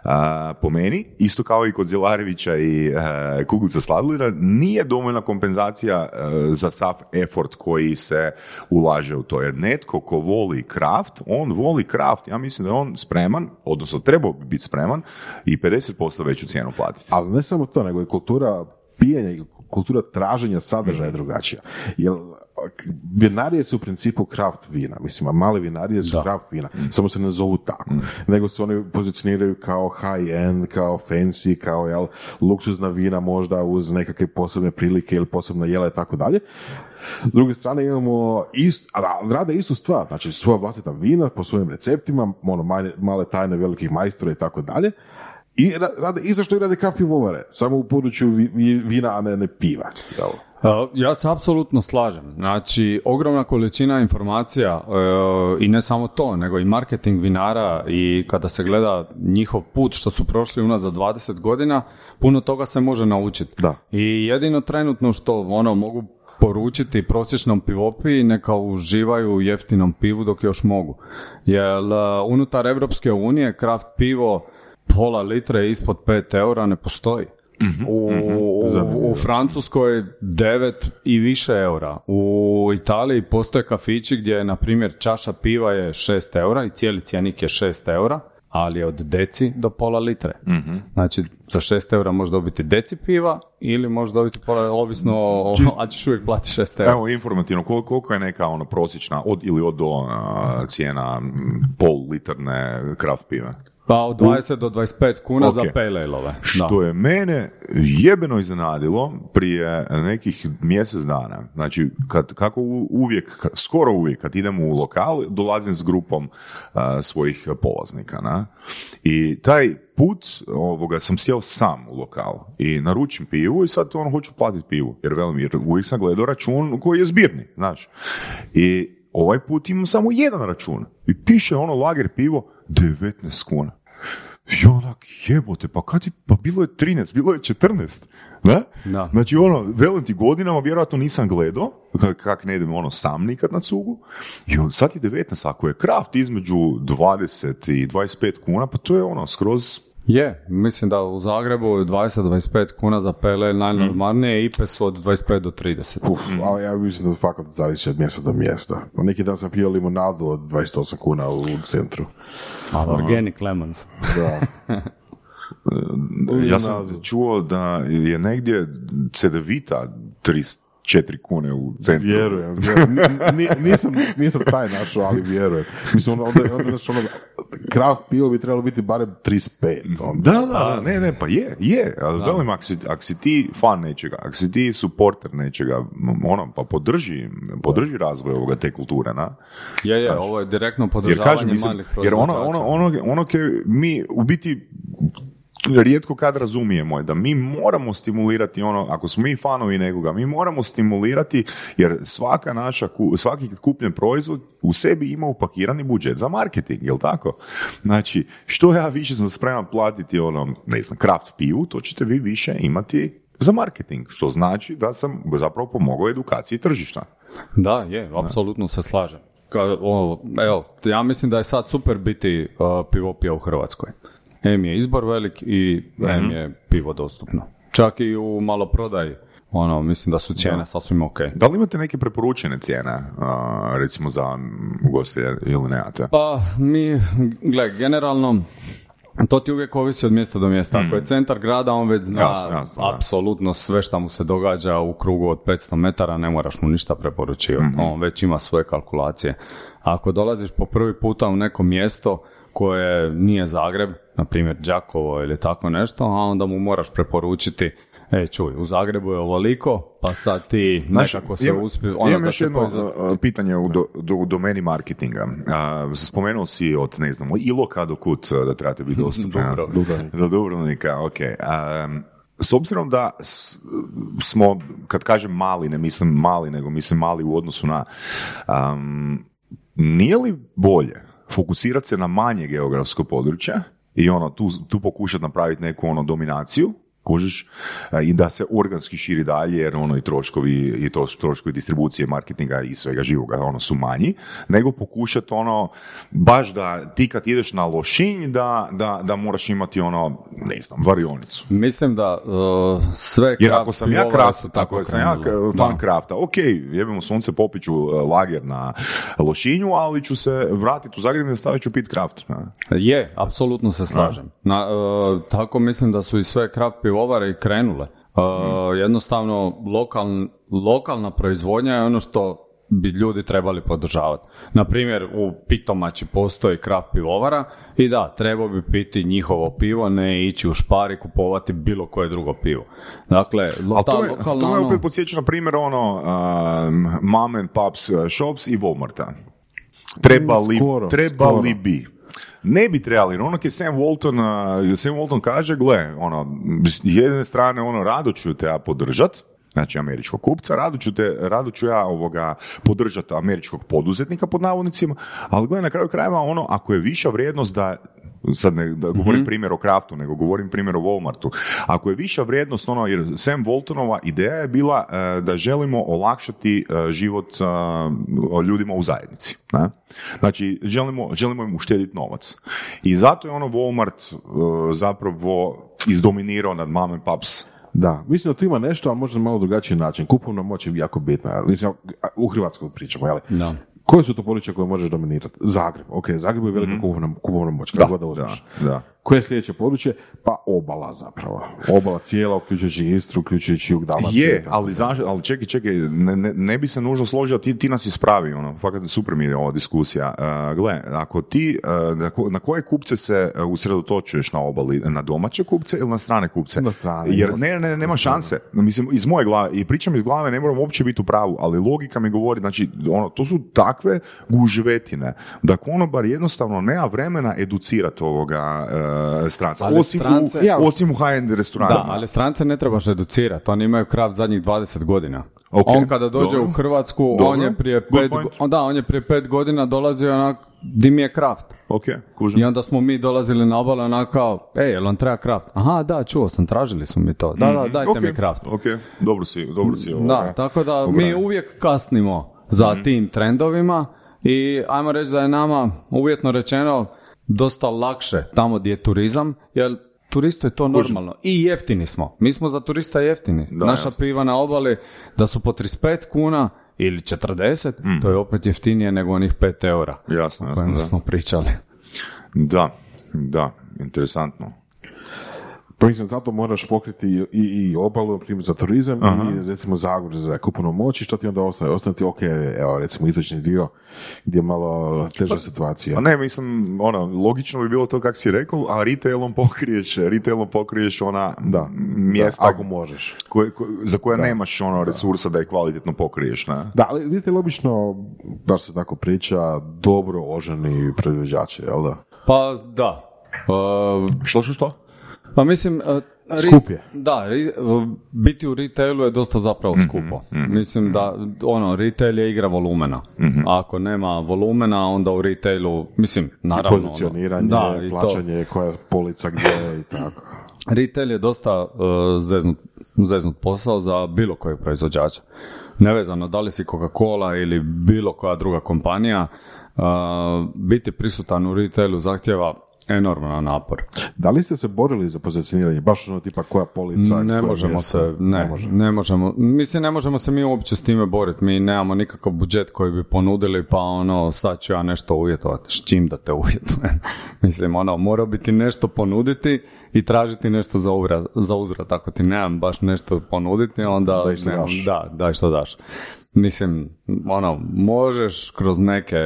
a, po meni, isto kao i kod Zelarevića i e, kuglica sladoleda, nije dovoljna kompenzacija e, za sav effort koji se ulaže u to. Jer netko ko voli kraft, on voli kraft. Ja mislim da je on spreman, odnosno trebao bi biti spreman i 50% veću cijenu platiti. Ali ne samo to, nego i kultura pijenja i kultura traženja sadržaja je drugačija. Jer vinarije su u principu kraft vina, mislim, a male vinarije su kraft vina, samo se ne zovu tako, nego se oni pozicioniraju kao high end, kao fancy, kao jel, luksuzna vina možda uz nekakve posebne prilike ili posebna jela i tako dalje. S druge strane imamo ist, rade istu stvar, znači svoja vlastita vina po svojim receptima, ono, male, tajne velikih majstora i tako dalje, i ra- rade isto što i rade kraft pivovare, samo u području vi- vi- vina, a ne, ne piva. Jel? Uh, Ja se apsolutno slažem. Znači, ogromna količina informacija uh, i ne samo to, nego i marketing vinara i kada se gleda njihov put što su prošli unazad 20 godina, puno toga se može naučiti. Da. I jedino trenutno što ono mogu poručiti prosječnom pivopiji neka uživaju u jeftinom pivu dok još mogu. Jer uh, unutar Evropske unije kraft pivo pola litre ispod 5 eura ne postoji. U, u, u Francuskoj 9 i više eura. U Italiji postoje kafići gdje je, na primjer, čaša piva je 6 eura i cijeli cijenik je 6 eura, ali je od deci do pola litre. Znači, za 6 eura možeš dobiti deci piva ili možeš dobiti pola, ovisno, o, a ćeš uvijek platiti 6 eura. Evo informativno, koliko, koliko je neka ono prosječna od ili od do cijena pol litrne kraft pive? Pa od 20 do 25 kuna Ok. za pale ale-ove. Što je mene jebeno iznenadilo prije nekih mjesec dana. Znači, kad, kako uvijek, skoro uvijek kad idem u lokal, dolazim s grupom a, svojih polaznika. Na? I taj put ovoga, sam sjeo sam u lokal i naručim pivu i sad ono hoću platiti pivu. Jer velim, jer uvijek sam gledao račun koji je zbirni, znaš. I ovaj put imam samo jedan račun. I piše ono lager pivo 19 kuna. I onak, jebote, pa kad ti, pa bilo je 13, bilo je 14, da? Da. Znači ono, velim ti godinama, vjerojatno nisam gledao, kak, kak ne idem ono sam nikad na cugu, i on, sad je 19, ako je kraft između 20 i 25 kuna, pa to je ono, skroz Je, mislim da u Zagrebu 20-25 kuna za PLL najnormalnije, IPE su od 25 do 30. Uf, ali ja mislim da fakat zavisi od mjesta do mjesta. Pa Neki dan sam pio limonadu od 28 kuna u centru. Ali organic lemons. Da. Ja sam čuo da je negdje Cedevita 3 4 kune u centru. Vjerujem, vjerujem. Ni- ni- nisam, nisam taj našao, ali vjerujem. Mislim, onda, onda, onda, ono, kraft pivo bi trebalo biti barem 35. Onda. Da, da, da, ne, ne, pa je, je, ali velim, ako si, ako si ti fan nečega, ako si ti supporter nečega, ono, pa podrži, podrži razvoj ovoga te kulture, na? Je, je, ovo je direktno Jer podržavanje kažem, mislim, malih jer ono, ono, ono, ono ke mi u biti rijetko kad razumijemo je da mi moramo stimulirati ono, ako smo mi fanovi nekoga, mi moramo stimulirati jer svaka naša, svaki kupljen proizvod u sebi ima upakirani budžet za marketing, jel tako? Znači, što ja više sam spreman platiti ono, ne znam, kraft pivu, to ćete vi više imati za marketing, što znači da sam zapravo pomogao edukaciji tržišta. Da, je, apsolutno se slažem. Ka- o, evo, ja mislim da je sad super biti uh, pivopija u Hrvatskoj. M je izbor velik i M je pivo dostupno. Čak i u maloprodaji, ono, mislim da su cijene sasvim ok. Da li imate neke preporučene cijene, a, recimo za ugostitelje ili nemate? Pa, mi, gle, generalno, to ti uvijek ovisi od mjesta do mjesta. Ako je centar grada, on već zna Jasno, jasno, da. apsolutno sve što mu se događa u krugu od 500 metara, ne moraš mu ništa preporučivati. On već ima svoje kalkulacije. Ako dolaziš po prvi puta u neko mjesto koje nije Zagreb, na primjer Đakovo ili tako nešto, a onda mu moraš preporučiti E, čuj, u Zagrebu je ovoliko, pa sad ti Znaš, nekako se uspije... ono Imam da još jedno a, pitanje u, do, do- u domeni marketinga. A, spomenuo si od, ne znam, Iloka do kud a, da trebate biti dostupni. Dubrovnik. Do Dubrovnika, ok. A, s obzirom da smo, kad kažem mali, ne mislim mali, nego mislim mali u odnosu na... am, nije li bolje fokusirati se na manje geografsko područje i ono, tu, tu pokušati napraviti neku ono dominaciju, kužiš, a, i da se organski širi dalje, jer ono i troškovi, i to troškovi distribucije, marketinga i svega živoga, ono su manji, nego pokušati ono, baš da ti kad ideš na Lošinj, da, da, da moraš imati ono, ne znam, varionicu. Mislim da uh, sve Jer ako sam ja kraft, tako ako sam ja fan krafta, ok, jebimo sunce, popiću uh, lager na Lošinju, ali ću se vratiti u Zagreb i nastavit ću pit kraft. Je, apsolutno se slažem. Na, e, tako mislim da su i sve kraft pivovare i krenule. E, Jednostavno, lokal, lokalna proizvodnja je ono što bi ljudi trebali podržavati. Na primjer, u Pitomači postoji kraft pivovara i da, trebao bi piti njihovo pivo, ne ići u špar i kupovati bilo koje drugo pivo. Dakle, lo, ta to, je, lokalna... to me ono- opet podsjeća na primjer ono um, mom and pops uh, shops i Walmarta. Trebali, Skoro, trebali skoro. bi. Ne bi trebali, jer ono je Sam Walton, Sam Walton kaže, gle, ono, jedne strane, ono, rado ću te ja podržat, znači američkog kupca, rado ću, te, rado ću ja ovoga podržati američkog poduzetnika pod navodnicima, ali gle, na kraju krajeva, ono, ako je viša vrijednost da sad ne da govorim primjer o Kraftu, nego govorim primjer o Walmartu. Ako je viša vrijednost, ono, jer Sam Waltonova ideja je bila e, da želimo olakšati e, život e, ljudima u zajednici. Ne? Znači, želimo, želimo im uštediti novac. I zato je ono Walmart e, zapravo izdominirao nad mom and pops Da, mislim da tu ima nešto, ali možda malo drugačiji način. Kupovna moć je jako bitna. Mislim, u Hrvatskoj pričamo, jel? Da. Koje su to područja koje možeš dominirati? Zagreb, ok, Zagreb je velika kupovna, kupovna moć, kako god da uzmeš. Mhm. da, da. Koje je sljedeće područje? Pa obala zapravo. Obala cijela, uključujući Istru, uključujući Jug. Je, ali, zašto, ali čekaj, čekaj, ne, ne, ne bi se nužno složio, ti, ti nas ispravi, ono, fakat super mi je ova diskusija. Uh, gle, ako ti, uh, na, ko- na koje kupce se uh, usredotočuješ na obali, na domaće kupce ili na strane kupce? Na strane, Jer ne, ne, nema šanse. Mislim, iz moje glave, i pričam iz glave, ne moram uopće biti u pravu, ali logika mi govori, znači, ono, to su takve gužvetine, da konobar jednostavno nema vremena educirati ovoga uh, stranca. Ali Osim, strance- u, Ja, osim u high-end restoranima. Da, ali strance ne trebaš educirati, oni imaju kraft zadnjih 20 godina. Ok, On kada dođe dobro. u Hrvatsku, Dobro, on je prije good pet, go- da, on je prije pet godina dolazio onak, di mi je kraft. Ok, kužim. I onda smo mi dolazili na obalu onak kao, ej, jel vam treba kraft? Aha, da, čuo sam, tražili su mi to. Da, da, dajte Ok, mi kraft. Ok, dobro si, dobro si Da, ovoga. tako da mi obrani. uvijek kasnimo za tim trendovima i ajmo reći da je nama uvjetno rečeno dosta lakše tamo gdje je turizam, jer turistu je to normalno. I jeftini smo. Mi smo za turista jeftini. Da, Naša jasno. piva na obali da su po 35 kuna ili 40, to je opet jeftinije nego onih 5 eura Jasno, o jasno, kojima da. smo pričali. Da, da, interesantno. Pa mislim, zato moraš pokriti i, i obalu, na primjer, za turizam i recimo Zagor za kupovnu moć i što ti onda ostaje? Ostane ti, ok, evo, recimo istočni dio gdje je malo teža situacija. Pa ne, mislim, ono, logično bi bilo to kako si rekao, a retailom pokriješ, retailom pokriješ ona Da, mjesta da, ako možeš. koje, koje- za koje nemaš ono resursa da ih kvalitetno pokriješ, ne? Da, ali vidite, obično, baš se tako priča, dobro oženi proizvođači, jel da? Pa da. Uh, Što, što, što? Pa mislim... uh, ri- Skup je. Da, ri- uh, biti u retailu je dosta zapravo Mhm, skupo. Mislim da, ono, retail je igra volumena. Mhm. A ako nema volumena, onda u retailu, mislim, naravno... ono, Pozicioniranje, da, i to. plaćanje, koja je polica gdje i tako. Retail je dosta uh, zeznut, zeznut posao za bilo kojeg proizvođača. Nevezano da li si Coca-Cola ili bilo koja druga kompanija, uh, biti prisutan u retailu zahtjeva enorman napor. Da li ste se borili za pozicioniranje, baš ono tipa koja polica? Ne koje možemo se, ne, ne možemo, mislim ne možemo se mi uopće s time boriti, mi nemamo nikakav budžet koji bi ponudili pa ono sad ću ja nešto uvjetovati, s čim da te uvjetujem, mislim ono mora biti nešto ponuditi i tražiti nešto za, uvra, za uzvrat, ako ti nemam baš nešto ponuditi onda Daj što nemam- daš. da, daj što daš. Mislim, ono, možeš kroz neke,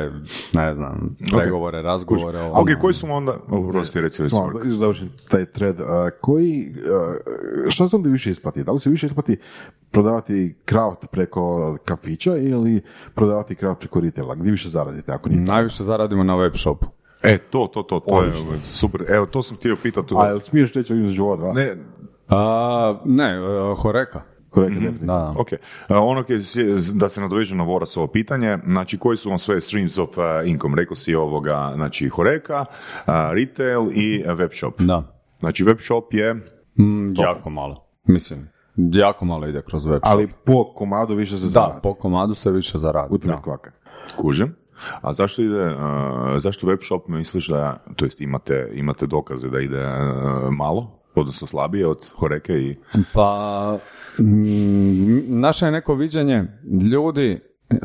ne znam, pregovore, razgovore. ono, Ok, koji su onda, oprosti, reci, da završim taj thread. a, koji, a, što se onda više isplati? Da li se više isplati prodavati kraft preko kafića ili prodavati kraft preko retaila? Gdje više zaradite? Ako nije Najviše zaradimo na web shopu. E, to, to, to, to je Odlično. super. Evo, to sam htio pitati. A jel smiješ reći između ova dva? Ne, A, ne, e, Horeka. Korektno, definitivno. Da, da. Ok, A ono da se nadovežem na Vorasovo pitanje, znači koji su vam sve streams of uh, income? Rekao si ovoga, znači Horeka, uh, retail i uh, web shop. Da. Znači web shop je, Mm, jako malo. Mislim, jako malo ide kroz web shop. Ali po komadu više se da, zaradi. po komadu se više zaradi. U Da. kvaka. kužim, a zašto ide, uh, zašto web shop misliš da, to jest imate, imate dokaze da ide uh, malo, odnosno slabije od Horeke i... Pa, mm, naše je neko viđenje, ljudi e,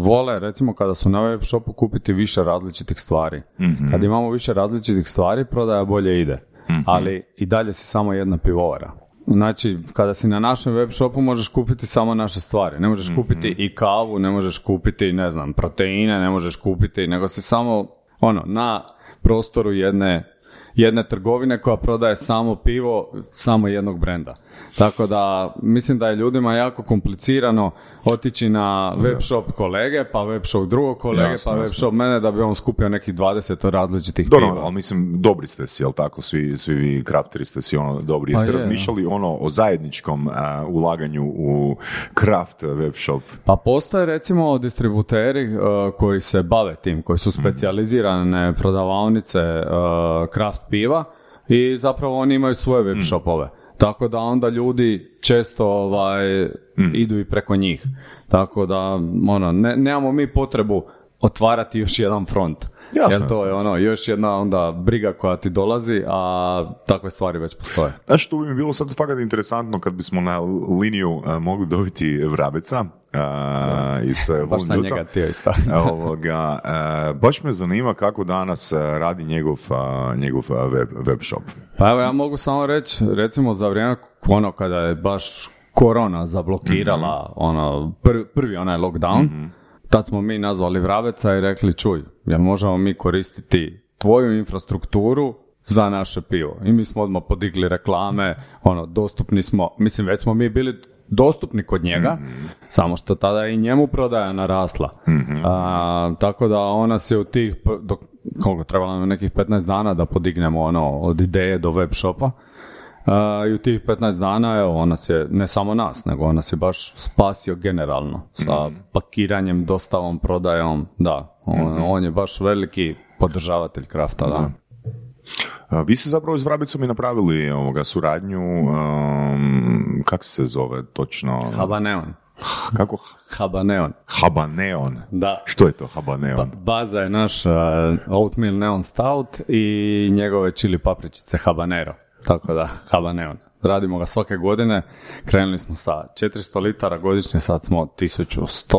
vole recimo kada su na web shopu kupiti više različitih stvari. Kad imamo više različitih stvari, prodaja bolje ide. Ali i dalje si samo jedna pivovara. Znači, kada si na našem web shopu možeš kupiti samo naše stvari. Ne možeš kupiti i kavu, ne možeš kupiti, ne znam, proteine, ne možeš kupiti, nego si samo, ono, na prostoru jedne jedne trgovine koja prodaje samo pivo samo jednog brenda. Tako da mislim da je ljudima jako komplicirano otići na web shop kolege, pa web shop drugog kolege, Jasno, pa web jasno. shop mene da bi on skupio nekih 20 različitih Dobro, piva. ali mislim, dobri ste si, jel tako? Svi, svi vi krafteri ste si ono dobri. Pa Jeste je, razmišljali ono o zajedničkom a, ulaganju u kraft web shop? Pa postoje recimo distributeri uh, koji se bave tim, koji su specijalizirane prodavaonice uh, kraft piva i zapravo oni imaju svoje web shopove. Tako da onda ljudi često ovaj, idu i preko njih. Tako da ono, ne, nemamo mi potrebu otvarati još jedan front. Jasno, Jer to je ono, još jedna onda briga koja ti dolazi, a takve stvari već postoje. Znaš, to bi mi bilo sad fakat interesantno kad bismo na liniju a, mogli dobiti Vrabeca a, iz uh, htio isto. Ovoga, a, baš me zanima kako danas radi njegov, njegov web, web shop. Pa evo ja mogu samo reći, recimo za vrijeme ono kada je baš korona zablokirala ono, prvi, prvi onaj lockdown, tad smo mi nazvali Vrabeca i rekli čuj, jel možemo mi koristiti tvoju infrastrukturu za naše pivo. I mi smo odmah podigli reklame, ono, dostupni smo, mislim već smo mi bili dostupni kod njega, samo što tada je i njemu prodaja narasla. A, tako da ona se u tih, dok, koliko trebalo nam nekih 15 dana da podignemo ono od ideje do web shopa. A, I u tih 15 dana, evo, on nas je, ne samo nas, nego on nas je baš spasio generalno sa pakiranjem, dostavom, prodajom, da. On, on je baš veliki podržavatelj krafta, da. A, Vi ste zapravo s Vrabicom i napravili ovoga suradnju, um, kako se zove točno? Haba Neon. Kako? Habaneon. Habaneon. Da. Što je to habaneon? Baza je naš uh, oatmeal neon stout i njegove čili papričice habanero. Tako da, habaneon. Radimo ga svake godine. Krenuli smo sa 400 litara godišnje, sad smo 1100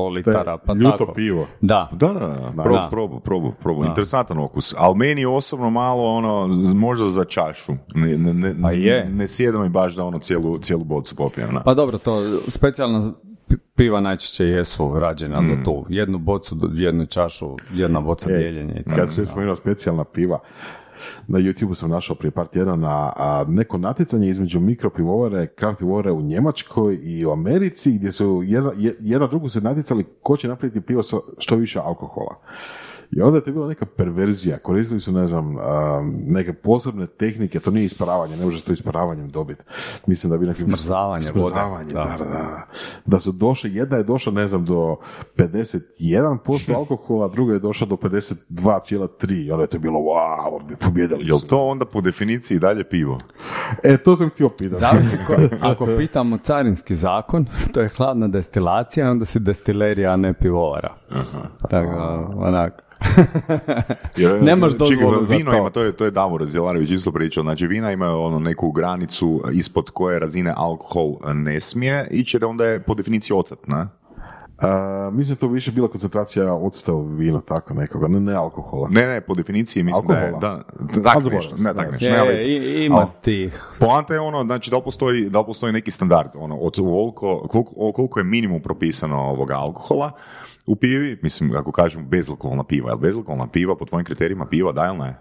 litara. Pa ljuto tako. pivo. Da. Da, da, da, probu, Da. probu, probu, probu. Interesantan okus. Ali meni je osobno malo ono, možda za čašu. Ne, ne, ne, Pa je. ne sjeda mi baš da ono cijelu, cijelu bocu popijem. na. Pa dobro, to specijalna pi- piva najčešće jesu rađena Mm. za tu. Jednu bocu, jednu čašu, jedna boca E, dijeljenje. i tako. Kad sam spomenuo specijalna piva, na YouTube sam našao prije par tjedana neko natjecanje između mikropivovare, pivovare u Njemačkoj i u Americi, gdje su jedna, je- jedna drugu se natjecali ko će napraviti pivo sa što više alkohola. I onda je to bila neka perverzija, koristili su, ne znam, neke posebne tehnike, to nije isparavanje, ne možeš to isparavanjem dobiti. Mislim da bi neki... Smrzavanje Smrzavanje, da. da, da, da. Su došli, jedna je došla, ne znam, do 51% alkohola, druga je došla do 52,3 i onda je to bilo, wow, pobjedili Jel su. to onda po definiciji dalje pivo? E, to sam htio pitati. Zavisi ko, ako pitamo carinski zakon, to je hladna destilacija, onda si destilerija, a ne pivovara. Tako, da, onak. Jer, Nemaš čekaj, dozvolu za vino to. ima, to je, to je Davor Zelarević isto pričao, znači vina imaju ono neku granicu ispod koje razine alkohol ne smije ići jer onda je po definiciji ocat, ne? A, mislim da to više bila koncentracija octa vina, tako nekoga, ne, ne alkohola. Ne, ne, po definiciji mislim da je, Alkohola? da, tak A, nešto, ne, se, tak da. nešto, Je, veze. i- ima Ali tih. Poanta je ono, znači da li postoji, da li postoji neki standard, ono, od ovoliko, koliko, koliko je minimum propisano ovoga alkohola u pivi, mislim, ako kažemo bezalkoholna piva, jel bezalkoholna piva po tvojim kriterijima piva, da ili ne?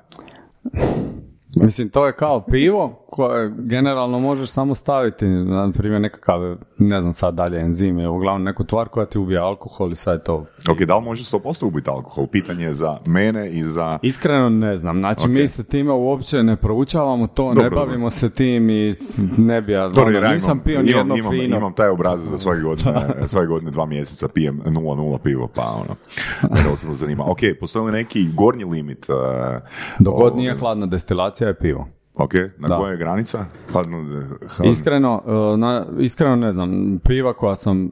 Mislim, to je kao pivo koje generalno možeš samo staviti, na primjer nekakav, ne znam sad dalje, enzim je uglavnom neku tvar koja ti ubija alkohol i sad je to. Ok, da li može 100% ubiti alkohol? Pitanje je za mene i za... Iskreno ne znam, znači Ok. mi se time uopće ne proučavamo to, ne Dobro, bavimo se tim i ne bi ja, Dobro, ono, nisam imam, pio ni jedno imam, fino. imam taj obrazac da svake godine, svake godine dva mjeseca pijem 0,0 pivo, pa ono, osobno zanima. Ok, postoji li neki gornji limit? Uh, Dok god nije hladna destilacija je pivo. Ok, na Da. koja je granica? Hladno, hladno- Iskreno, uh, na, iskreno ne znam, piva koja sam,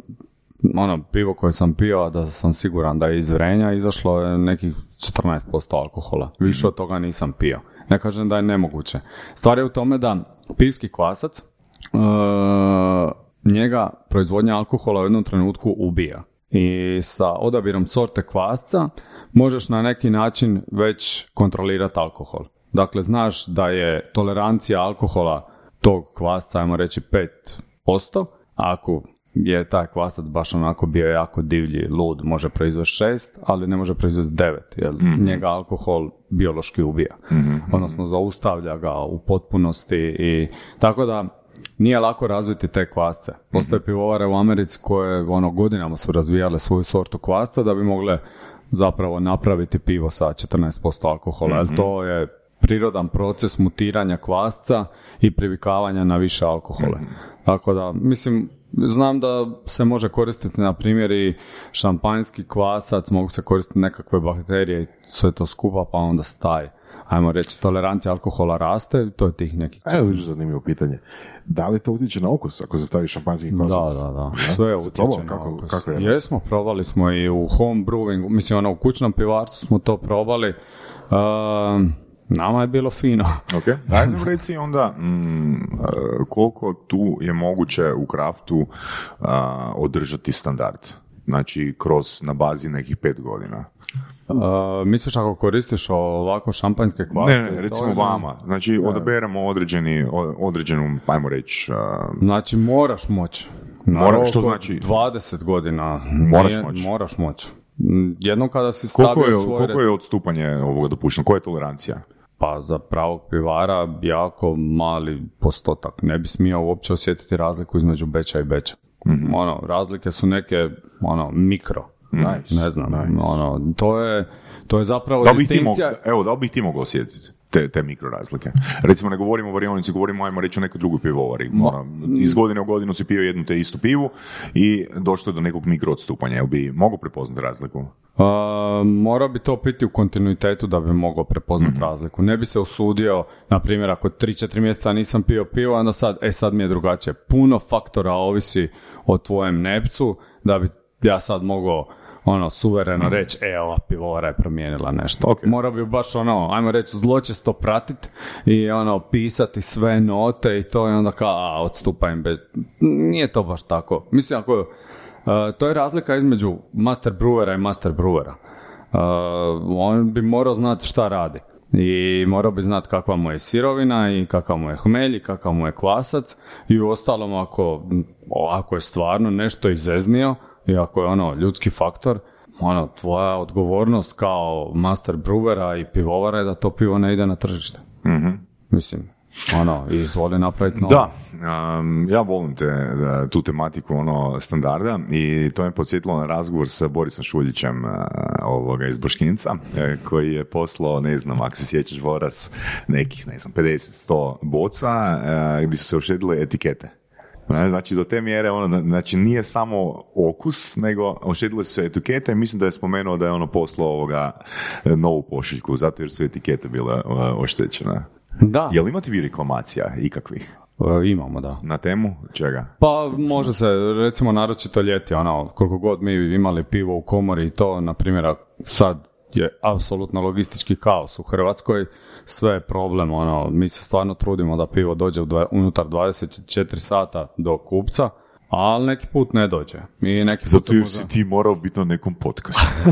ono, pivo koje sam pio, a da sam siguran da je iz vrenja, izašlo je nekih 14% alkohola. Više od toga nisam pio. Ne kažem da je nemoguće. Stvar je u tome da pivski kvasac, uh, njega proizvodnja alkohola u jednom trenutku ubija. I sa odabirom sorte kvasca možeš na neki način već kontrolirati alkohol. Dakle, znaš da je tolerancija alkohola tog kvasca, ajmo reći 5%, ako je taj kvasac baš onako bio jako divlji, lud, može proizvesti 6, ali ne može proizvesti 9, jer njega alkohol biološki ubija. Odnosno, zaustavlja ga u potpunosti i tako da nije lako razviti te kvasce. Postoje pivovare u Americi koje ono godinama su razvijale svoju sortu kvasca da bi mogle zapravo napraviti pivo sa 14% alkohola, jer to je prirodan proces mutiranja kvasca i privikavanja na više alkohole. Tako da, mislim, znam da se može koristiti, na primjer, i šampanjski kvasac, mogu se koristiti nekakve bakterije i sve to skupa, pa onda staje. Ajmo reći, tolerancija alkohola raste, to je tih nekih Evo zanimljivo pitanje. Da li to utječe na okus ako se stavi šampanjski kvasac? Da, da, da. Sve utječe probao? na Kako- okus. kako je? Jesmo, probali smo i u home brewingu, mislim ono u kućnom pivarstvu smo to probali. Ehm, nama je bilo fino. Ok, daj nam reci onda mm, koliko tu je moguće u kraftu a, održati standard. Znači, kroz na bazi nekih pet godina. Ehm, misliš ako koristiš ovako šampanjske kvasce? Ne, ne, recimo je- vama. Znači, odaberemo određeni, određenu, ajmo reći, a, Znači moraš moći. Na Mora- što znači? 20 godina. Moraš Nije- moći. Moraš moći. Mm, Jednom kada si stavio koliko je, svoj koliko je odstupanje ovoga dopušteno? Koja je tolerancija? Pa za pravog pivara jako mali postotak. Ne bi smio uopće osjetiti razliku između beča i beča. Mhm. Ono, razlike su neke, ono, mikro. Nice, Ne znam, nice. ono, to je, to je zapravo Da distinkcija. evo, da li bih ti mogao osjetiti? Te, te mikrorazlike. Recimo ne govorimo o varionici, govorimo ajmo reći o nekoj drugoj pivovari. Mora, iz godine u godinu si pio jednu te istu pivu i došlo je do nekog mikroodstupanja. Jel bi mogu prepoznati razliku? Uh, mora bi to piti u kontinuitetu da bi mogao prepoznati razliku. Ne bi se usudio, na primjer, ako 3-4 mjeseca nisam pio pivo, onda sad, e sad mi je drugačije. Puno faktora ovisi o tvojem nepcu da bi ja sad mogao ono, suvereno reći, e, ova pivovara je promijenila nešto. Ok. Mora bi baš ono, ajmo reći, zločesto pratit i ono, pisati sve note i to i onda kao, a, odstupam bez... Nije to baš tako. Mislim, ako... uh, to je razlika između master brewera i master brewera. Uh, on bi morao znati šta radi. I morao bi znati kakva mu je sirovina i kakav mu je hmelj i kakav mu je kvasac i u ostalom ako, ako je stvarno nešto izeznio i ako je ono ljudski faktor, ono, tvoja odgovornost kao master brewera i pivovara je da to pivo ne ide na tržište. Mislim, ono, izvoli napraviti novo. Da, um, ja volim te, da, tu tematiku ono standarda i to me podsjetilo na razgovor sa Borisom Šuljićem uh, ovoga iz Boškinca eh, koji je poslao, ne znam, ako se sjećaš Voras, nekih, ne znam, 50-100 boca uh, gdje su se ošedile etikete. Znači, do te mjere, ono, znači, nije samo okus, nego ošedile su etikete i mislim da je spomenuo da je ono poslao ovoga eh, novu pošiljku, zato jer su etikete bile uh, oštećene. Da, Jel imate vi reklamacija ikakvih e, imamo, da. na temu čega? Pa može se, recimo naročito ljeti, ono, koliko god mi imali pivo u komori i to, na primjer, sad je apsolutno logistički kaos u Hrvatskoj, sve je problem, ono, mi se stvarno trudimo da pivo dođe unutar 24 sata do kupca, ali neki put ne dođe. I neki put Zato možda- si ti morao biti na nekom podcastu.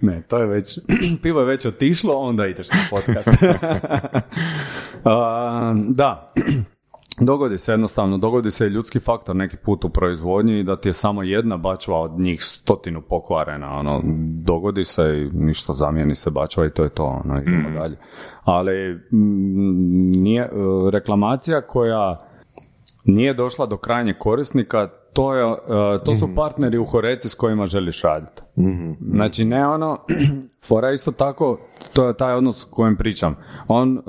Ne, to je već, pivo je već otišlo, onda ideš na podcast. A, da, dogodi se jednostavno, dogodi se ljudski faktor neki put u proizvodnji i da ti je samo jedna bačva od njih stotinu pokvarena, ono, dogodi se i ništa zamijeni se bačva i to je to, ono, idemo dalje. Ali mm, nije, e, reklamacija koja nije došla do krajnjeg korisnika, to, je, e, to su partneri u Horeci s kojima želiš raditi. Znači ne ono, fora isto tako, to je taj odnos o kojem pričam. On e,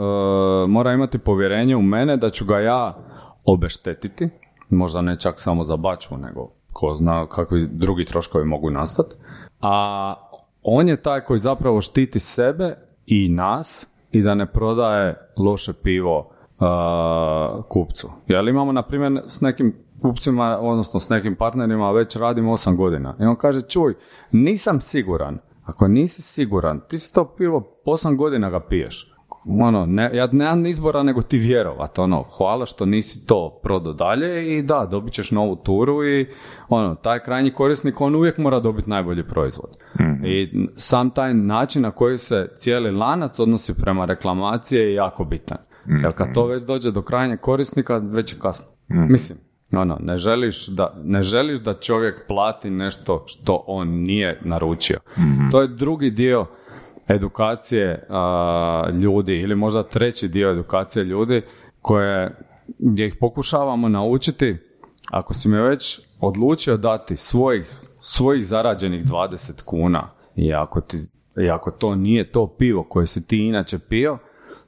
mora imati povjerenje u mene da ću ga ja obeštetiti, možda ne čak samo za bačvu, nego ko zna kakvi drugi troškovi mogu nastati. A on je taj koji zapravo štiti sebe i nas i da ne prodaje loše pivo uh, kupcu. Jer imamo, na primjer, s nekim kupcima, odnosno s nekim partnerima, već radim 8 godina. I on kaže, čuj, nisam siguran. Ako nisi siguran, ti si to pivo 8 godina ga piješ. Ono, ne, ja nemam izbora nego ti vjerovat, ono, hvala što nisi to prodao dalje i da, dobit ćeš novu turu i ono, taj krajnji korisnik, on uvijek mora dobiti najbolji proizvod. I sam taj način na koji se cijeli lanac odnosi prema reklamacije je jako bitan. Jer kad to već dođe do krajnjeg korisnika, već je kasno. Mislim, ono, ne želiš, da, ne želiš da čovjek plati nešto što on nije naručio. To je drugi dio edukacije a, ljudi ili možda treći dio edukacije ljudi koje, gdje ih pokušavamo naučiti ako si mi već odlučio dati svojih, svojih zarađenih 20 kuna i ako, ti, i ako to nije to pivo koje si ti inače pio,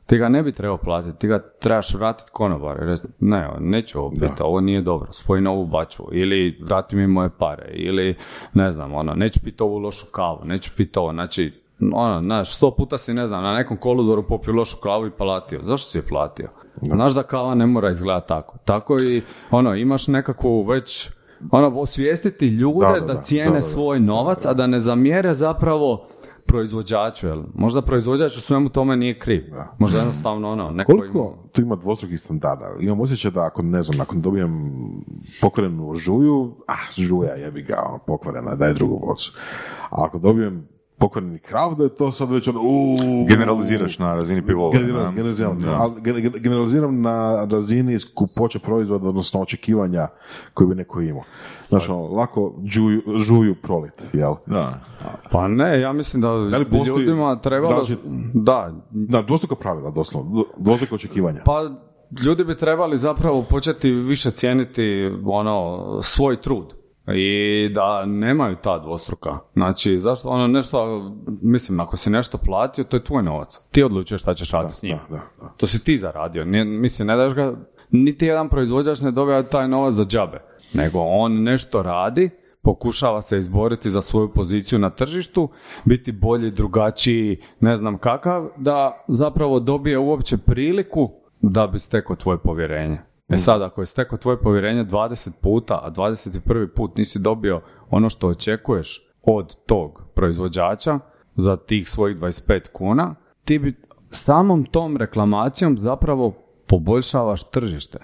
ti ga ne bi trebao platiti, ti ga trebaš vratiti reći, Ne, neću ovo piti, ovo nije dobro, spoji novu bačvu. Ili vrati mi moje pare, ili ne znam, ono, neću piti ovu lošu kavu, neću piti ovo. Znači, ono, znaš, sto puta si, ne znam, na nekom koludoru popio lošu kavu i platio. Zašto si je platio? Znaš da kava ne mora izgledati tako. Tako i, ono, imaš nekakvu već, ono, osvijestiti ljude Da, da, da, da. cijene svoj novac, a da ne zamjere zapravo proizvođaču, jel? Možda proizvođač u svemu tome nije kriv. Možda jednostavno ono, neko ima- Koliko tu ima dvostrukih standarda? Imam osjećaj da ako, ne znam, ako dobijem pokvarenu žuju, ah, žuja jebi ga, ono, pokvarena, daj drugu bocu. A ako dobijem pokvareni krav, da je to sad već ono, uuu, Generaliziraš na razini pivova. General- generaliziram, Da. ali gen- gen- generaliziram na razini skupoće proizvoda, odnosno očekivanja koje bi neko imao. Znači, ono, lako žuju, žuju prolit, jel? Da. Pa ne, ja mislim da, li postoji ljudima trebalo... različit- Da, Da, dvostruka pravila, doslovno, dvo- dvostruka očekivanja. pa ljudi bi trebali zapravo početi više cijeniti ono, svoj trud. I da nemaju ta dvostruka. Znači, zašto ono nešto, mislim, ako si nešto platio, to je tvoj novac. Ti odlučuješ šta ćeš raditi s njim. Da, da. To si ti zaradio. Nije, mislim, ne daš ga, niti jedan proizvođač ne dobija taj novac za džabe. Nego on nešto radi, pokušava se izboriti za svoju poziciju na tržištu, biti bolji, drugačiji, ne znam kakav, da zapravo dobije uopće priliku da bi stekao tvoje povjerenje. E sad, ako je stekao tvoje povjerenje 20 puta, a 21. put nisi dobio ono što očekuješ od tog proizvođača za tih svojih 25 kuna, ti bi samom tom reklamacijom zapravo poboljšavaš tržište.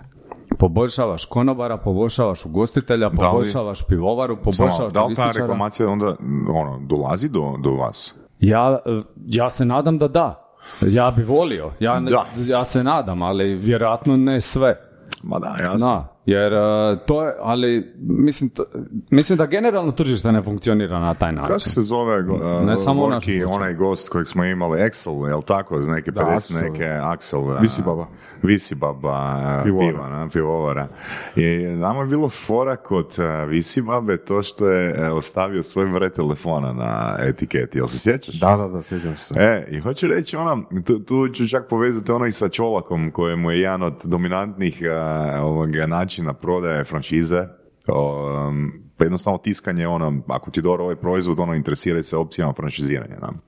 Poboljšavaš konobara, poboljšavaš ugostitelja, poboljšavaš pivovaru, Samo, poboljšavaš da li ta reklamacija onda ono, dolazi do, do vas? Ja, e, ja se nadam da da. Ja bi volio. Ja, ne- ja se nadam, ali vjerojatno ne sve. Ma da, jasno. Jer e, to je, ali mislim, to- mislim da generalno tržište ne funkcionira na taj način. Kako se zove go, Ne uh, samo Vorki, onaj gost kojeg smo imali, Axel, jel tako, iz neke Da, 50 Axel. neke, Axel. uh, Visibaba. Visibaba, uh, Pivovara. piva, na, pivovara. I nama je bilo fora kod uh, Visibabe to što je uh, ostavio svoj broj telefona na etiketi, jel se sjećaš? Da, da, da, sjećam se. E, i hoću reći ono, tu, tu ću čak povezati ono i sa Čolakom, kojemu je jedan od dominantnih uh, ovoga načina prodaje franšize. Um, pa jednostavno tiskanje, ono, ako ti dobro ovaj proizvod, ono, interesiraj se opcijama franšiziranja. nam.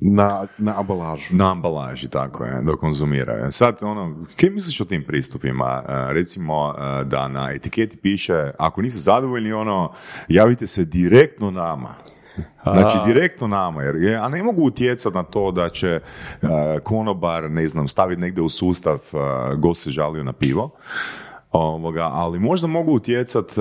Na, na ambalažu. Na ambalaži, tako je, do konzumiraju. Sad, ono, kaj misliš o tim pristupima? E, recimo, e, da na etiketi piše, ako niste zadovoljni, ono, javite se direktno nama. Znači, direktno nama, jer ja ne mogu utjecati na to da će e, konobar, ne znam, staviti negdje u sustav e, gost se žalio na pivo, Ovoga, ali možda mogu utjecati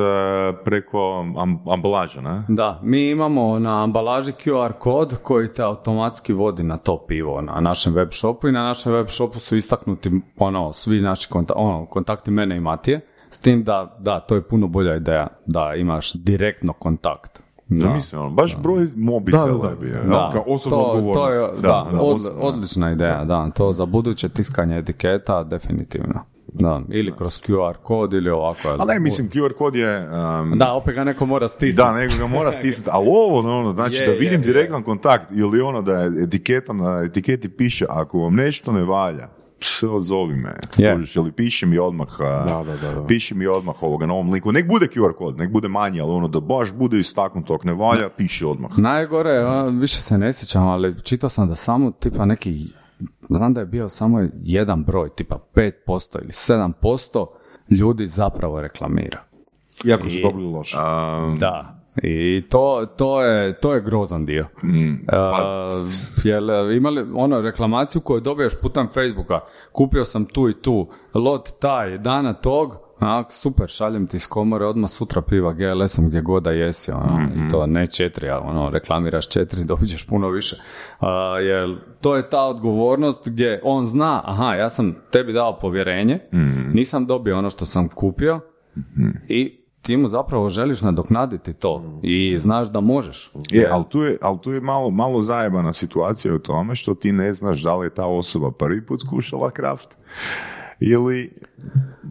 preko am- ambalaža, ne? Da, mi imamo na ambalaži QR kod koji te automatski vodi na to pivo na našem web shopu i na našem web shopu su istaknuti ono, svi naši konta- ono, kontakti mene i Matije. S tim da, da, to je puno bolja ideja da imaš direktno kontakt. Da. Mislim, ono, baš broj mobitela Da, da, da. je Da. kao osobna to, to je, da, Da, da, od- odlična ideja, da, to za buduće tiskanje etiketa definitivno. Da, ili kroz QR kod ili ovako. Ali ne, mislim, QR kod je... um, Da, opet ga neko mora stisnuti. Da, nego ga mora stisnuti, ali ovo, ono, znači Je, da je, vidim je. direktan kontakt ili ono da je etiketa na etiketi piše ako vam nešto ne valja, pš, zovi me, Je. kužiš, ili piši mi odmah, a, Da, da, da, da. piši mi odmah ovoga na ovom linku, nek bude QR kod, nek bude manji, ali ono da baš bude istaknuto, ako ne valja, piši odmah. Najgore, a, više se ne sjećam, ali čitao sam da samo tipa neki, znam da je bio samo jedan broj, tipa 5% ili 7% ljudi zapravo reklamira. Iako su dobili loše. Um, Da. I to, to, je, to je grozan dio. mm, pa, Uh, jel imali ono reklamaciju koju dobiješ putem Facebooka, kupio sam tu i tu, lot taj, dana tog, a, super, šaljem ti iz komore odmah sutra piva GLS-om gdje god da jesi, ono, i to ne četiri, a ono, reklamiraš četiri, dobit ćeš puno više. A, jer to je ta odgovornost gdje on zna, aha, ja sam tebi dao povjerenje, nisam dobio ono što sam kupio i ti mu zapravo želiš nadoknaditi to i znaš da možeš. Je, ali tu je, ali tu je malo, malo zajebana situacija u tome što ti ne znaš da li je ta osoba prvi put skušala kraft ili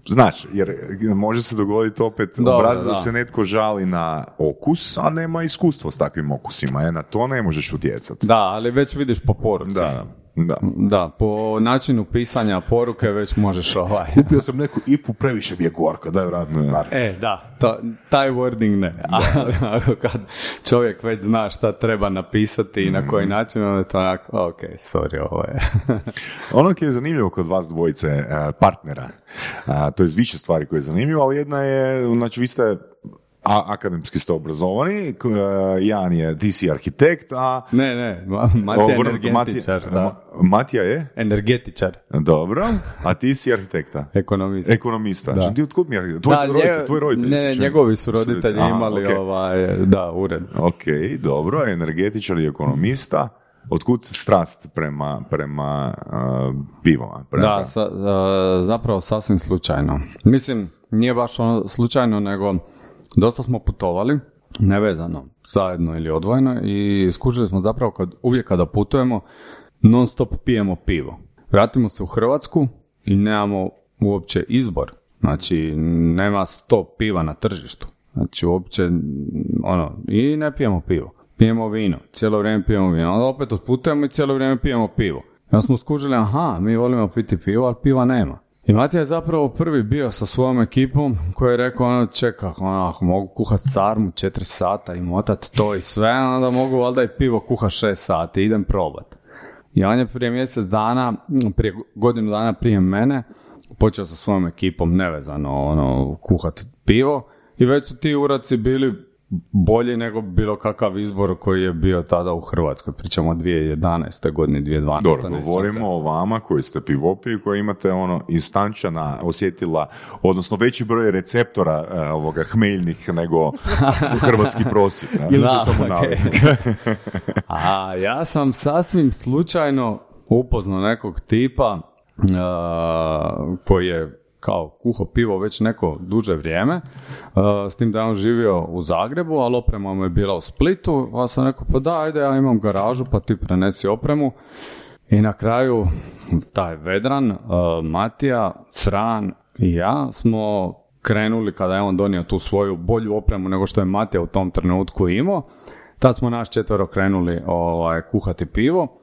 Znaš, jer može se dogoditi opet obrazac da. da. se netko žali na okus, a nema iskustvo s takvim okusima. E, na to ne možeš utjecati. Da, ali već vidiš po poruci. Da, da. Da, po načinu pisanja poruke već možeš ovaj... Kupio sam neku ipu, previše mi je gorka, daj vrati. bar. E, da, to, taj wording ne. Ali ako kad čovjek već zna šta treba napisati i na koji način, onda je to onako, ok, sorry, ovo je. Ono koje je zanimljivo kod vas dvojice e, partnera, a, to je više stvari koje je zanimljivo, ali jedna je, znači vi ste a, akademski ste obrazovani, e, Jan je, ti si arhitekt, a ne, ne, Ma- Matija je energetičar, Matija- da. Ma- Matija je? Energetičar, Dobro, a ti si arhitekta. ekonomist. Ekonomista. Znači, ti otkud mi je arhitekt? Tvoj, da, roditelj, nje- tvoj roditelj. ne, njegovi su roditelji Aha, imali ok. ovaj, da, ured. Ok, dobro, energetičar i ekonomista. Otkud strast prema, prema uh, pivama? Prema, Da, sa, a, zapravo sasvim slučajno. Mislim, nije baš ono slučajno, nego dosta smo putovali, nevezano, zajedno ili odvojeno i skužili smo zapravo kad, uvijek kada putujemo, non stop pijemo pivo. Vratimo se u Hrvatsku i nemamo uopće izbor. Znači, nema sto piva na tržištu. Znači, uopće, ono, i ne pijemo pivo. Pijemo vino, cijelo vrijeme pijemo vino. Onda opet otputujemo i cijelo vrijeme pijemo pivo. Ja smo skužili, aha, mi volimo piti pivo, ali piva nema. I Matija je zapravo prvi bio sa svojom ekipom koji je rekao, ono, čeka, ono, ako mogu kuhat sarmu 4 sata i motat to i sve, onda mogu valjda i pivo kuha 6 sati, idem probat. I on je prije mjesec dana, prije godinu dana prije mene, počeo sa svojom ekipom nevezano ono, kuhat pivo i već su ti uraci bili bolji nego bilo kakav izbor koji je bio tada u Hrvatskoj. Pričamo o 2011. godini, 2012. Dobro, govorimo o vama koji ste pivopi i koji imate ono instančana osjetila, odnosno veći broj receptora e, ovoga hmeljnih nego hrvatski prosjek. ne? Ili Da, samo. A ja sam sasvim slučajno upoznao nekog tipa uh, koji je kao kuho pivo već neko duže vrijeme, uh, s tim da je on živio u Zagrebu, ali oprema mu je bila u Splitu, pa sam rekao, pa da, ajde, ja imam garažu, pa ti prenesi opremu. I na kraju taj Vedran, uh, Matija, Fran i ja smo krenuli kada je on donio tu svoju bolju opremu nego što je Matija u tom trenutku imao. Tad smo naš četvero krenuli ovaj, kuhati pivo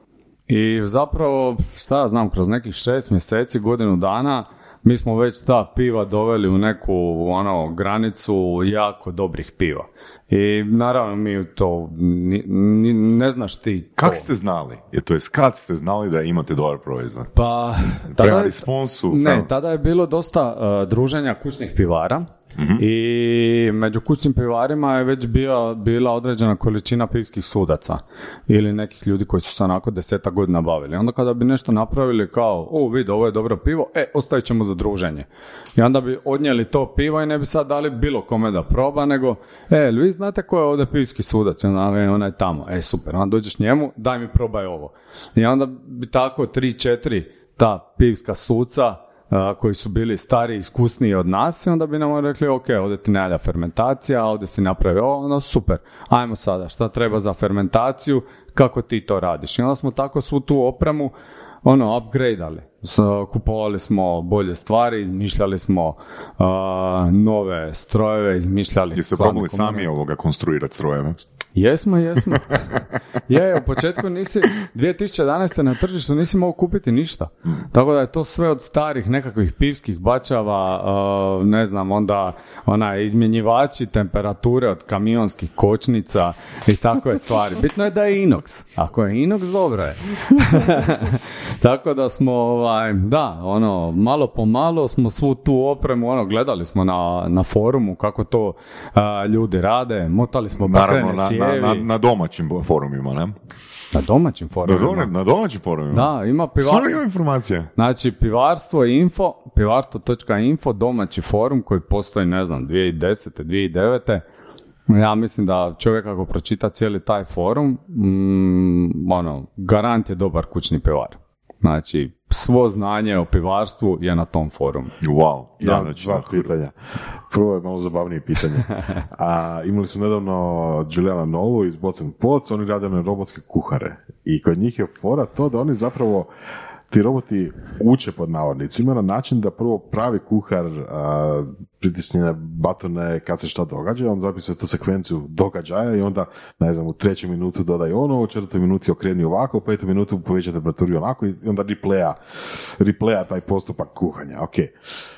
i zapravo, šta ja znam, kroz nekih šest mjeseci, godinu dana, mi smo već ta piva doveli u neku ono, granicu jako dobrih piva. I naravno mi to ni- ni- ne znaš ti to. Kak ste znali? Je, to jest kad ste znali da imate dobar proizvod? Pa, Prema tada, responsu? ne, tada je bilo dosta uh, druženja kućnih pivara Mhm. i među kućnim pivarima je već bila, bila određena količina pivskih sudaca ili nekih ljudi koji su se onako deseta godina bavili. Onda kada bi nešto napravili kao, o vidi, ovo je dobro pivo, e, ostavit ćemo za druženje. I onda bi odnijeli to pivo i ne bi sad dali bilo kome da proba, nego, e, vi znate ko je ovdje pivski sudac? Onda, "E, onaj tamo, e, super, onda dođeš njemu, daj mi probaj ovo. I onda bi tako tri, četiri ta pivska suca a, koji su bili stari i iskusniji od nas i onda bi nam rekli ok, ovdje ti ne valja fermentacija, ovdje si napravio ovo, ono super, ajmo sada, šta treba za fermentaciju, kako ti to radiš. I onda smo tako svu tu opremu ono, upgradeali. Kupovali smo bolje stvari, izmišljali smo a, nove strojeve, izmišljali... Jeste probali sami ovoga konstruirati strojeve? Jesmo, jesmo. je, u početku nisi, 2011. na tržištu nisi mogao kupiti ništa. Tako da je to sve od starih nekakvih pivskih bačava, uh, ne znam, onda onaj izmjenjivači temperature od kamionskih kočnica i takve stvari. Bitno je da je inox. Ako je inox, dobro je. Tako da smo, ovaj, da, ono, malo po malo smo svu tu opremu, ono, gledali smo na, na forumu kako to a, ljudi rade, motali smo Naravno, na, cijevi. na, na, na domaćim forumima, ne? Na domaćim forumima. do- na domaćim forumima? Da, ima Stvarno pivar... ima informacije? Znači, pivarstvo info, pivarstvo.info, domaći forum koji postoji, ne znam, 2010. 2009. Ja mislim da čovjek ako pročita cijeli taj forum, mm, ono, garant je dobar kućni pivar. Znači, svo znanje o pivarstvu je na tom forumu. Wow. Da, Ja, znači, dva pitanja. Prvo je malo zabavnije pitanje. A, imali su nedavno Juliana Nolu iz Bots and Pots, oni rade na robotske kuhare. I kod njih je fora to da oni zapravo ti roboti uče pod navodnicima na način da prvo pravi kuhar a, pritisne batone kad se šta događa, on zapisuje tu sekvenciju događaja i onda, ne znam, u trećoj minutu dodaj ono, u četvrtoj minuti okreni ovako, u petoj minutu poveća temperaturu i onako i onda replaya, replaya taj postupak kuhanja, ok.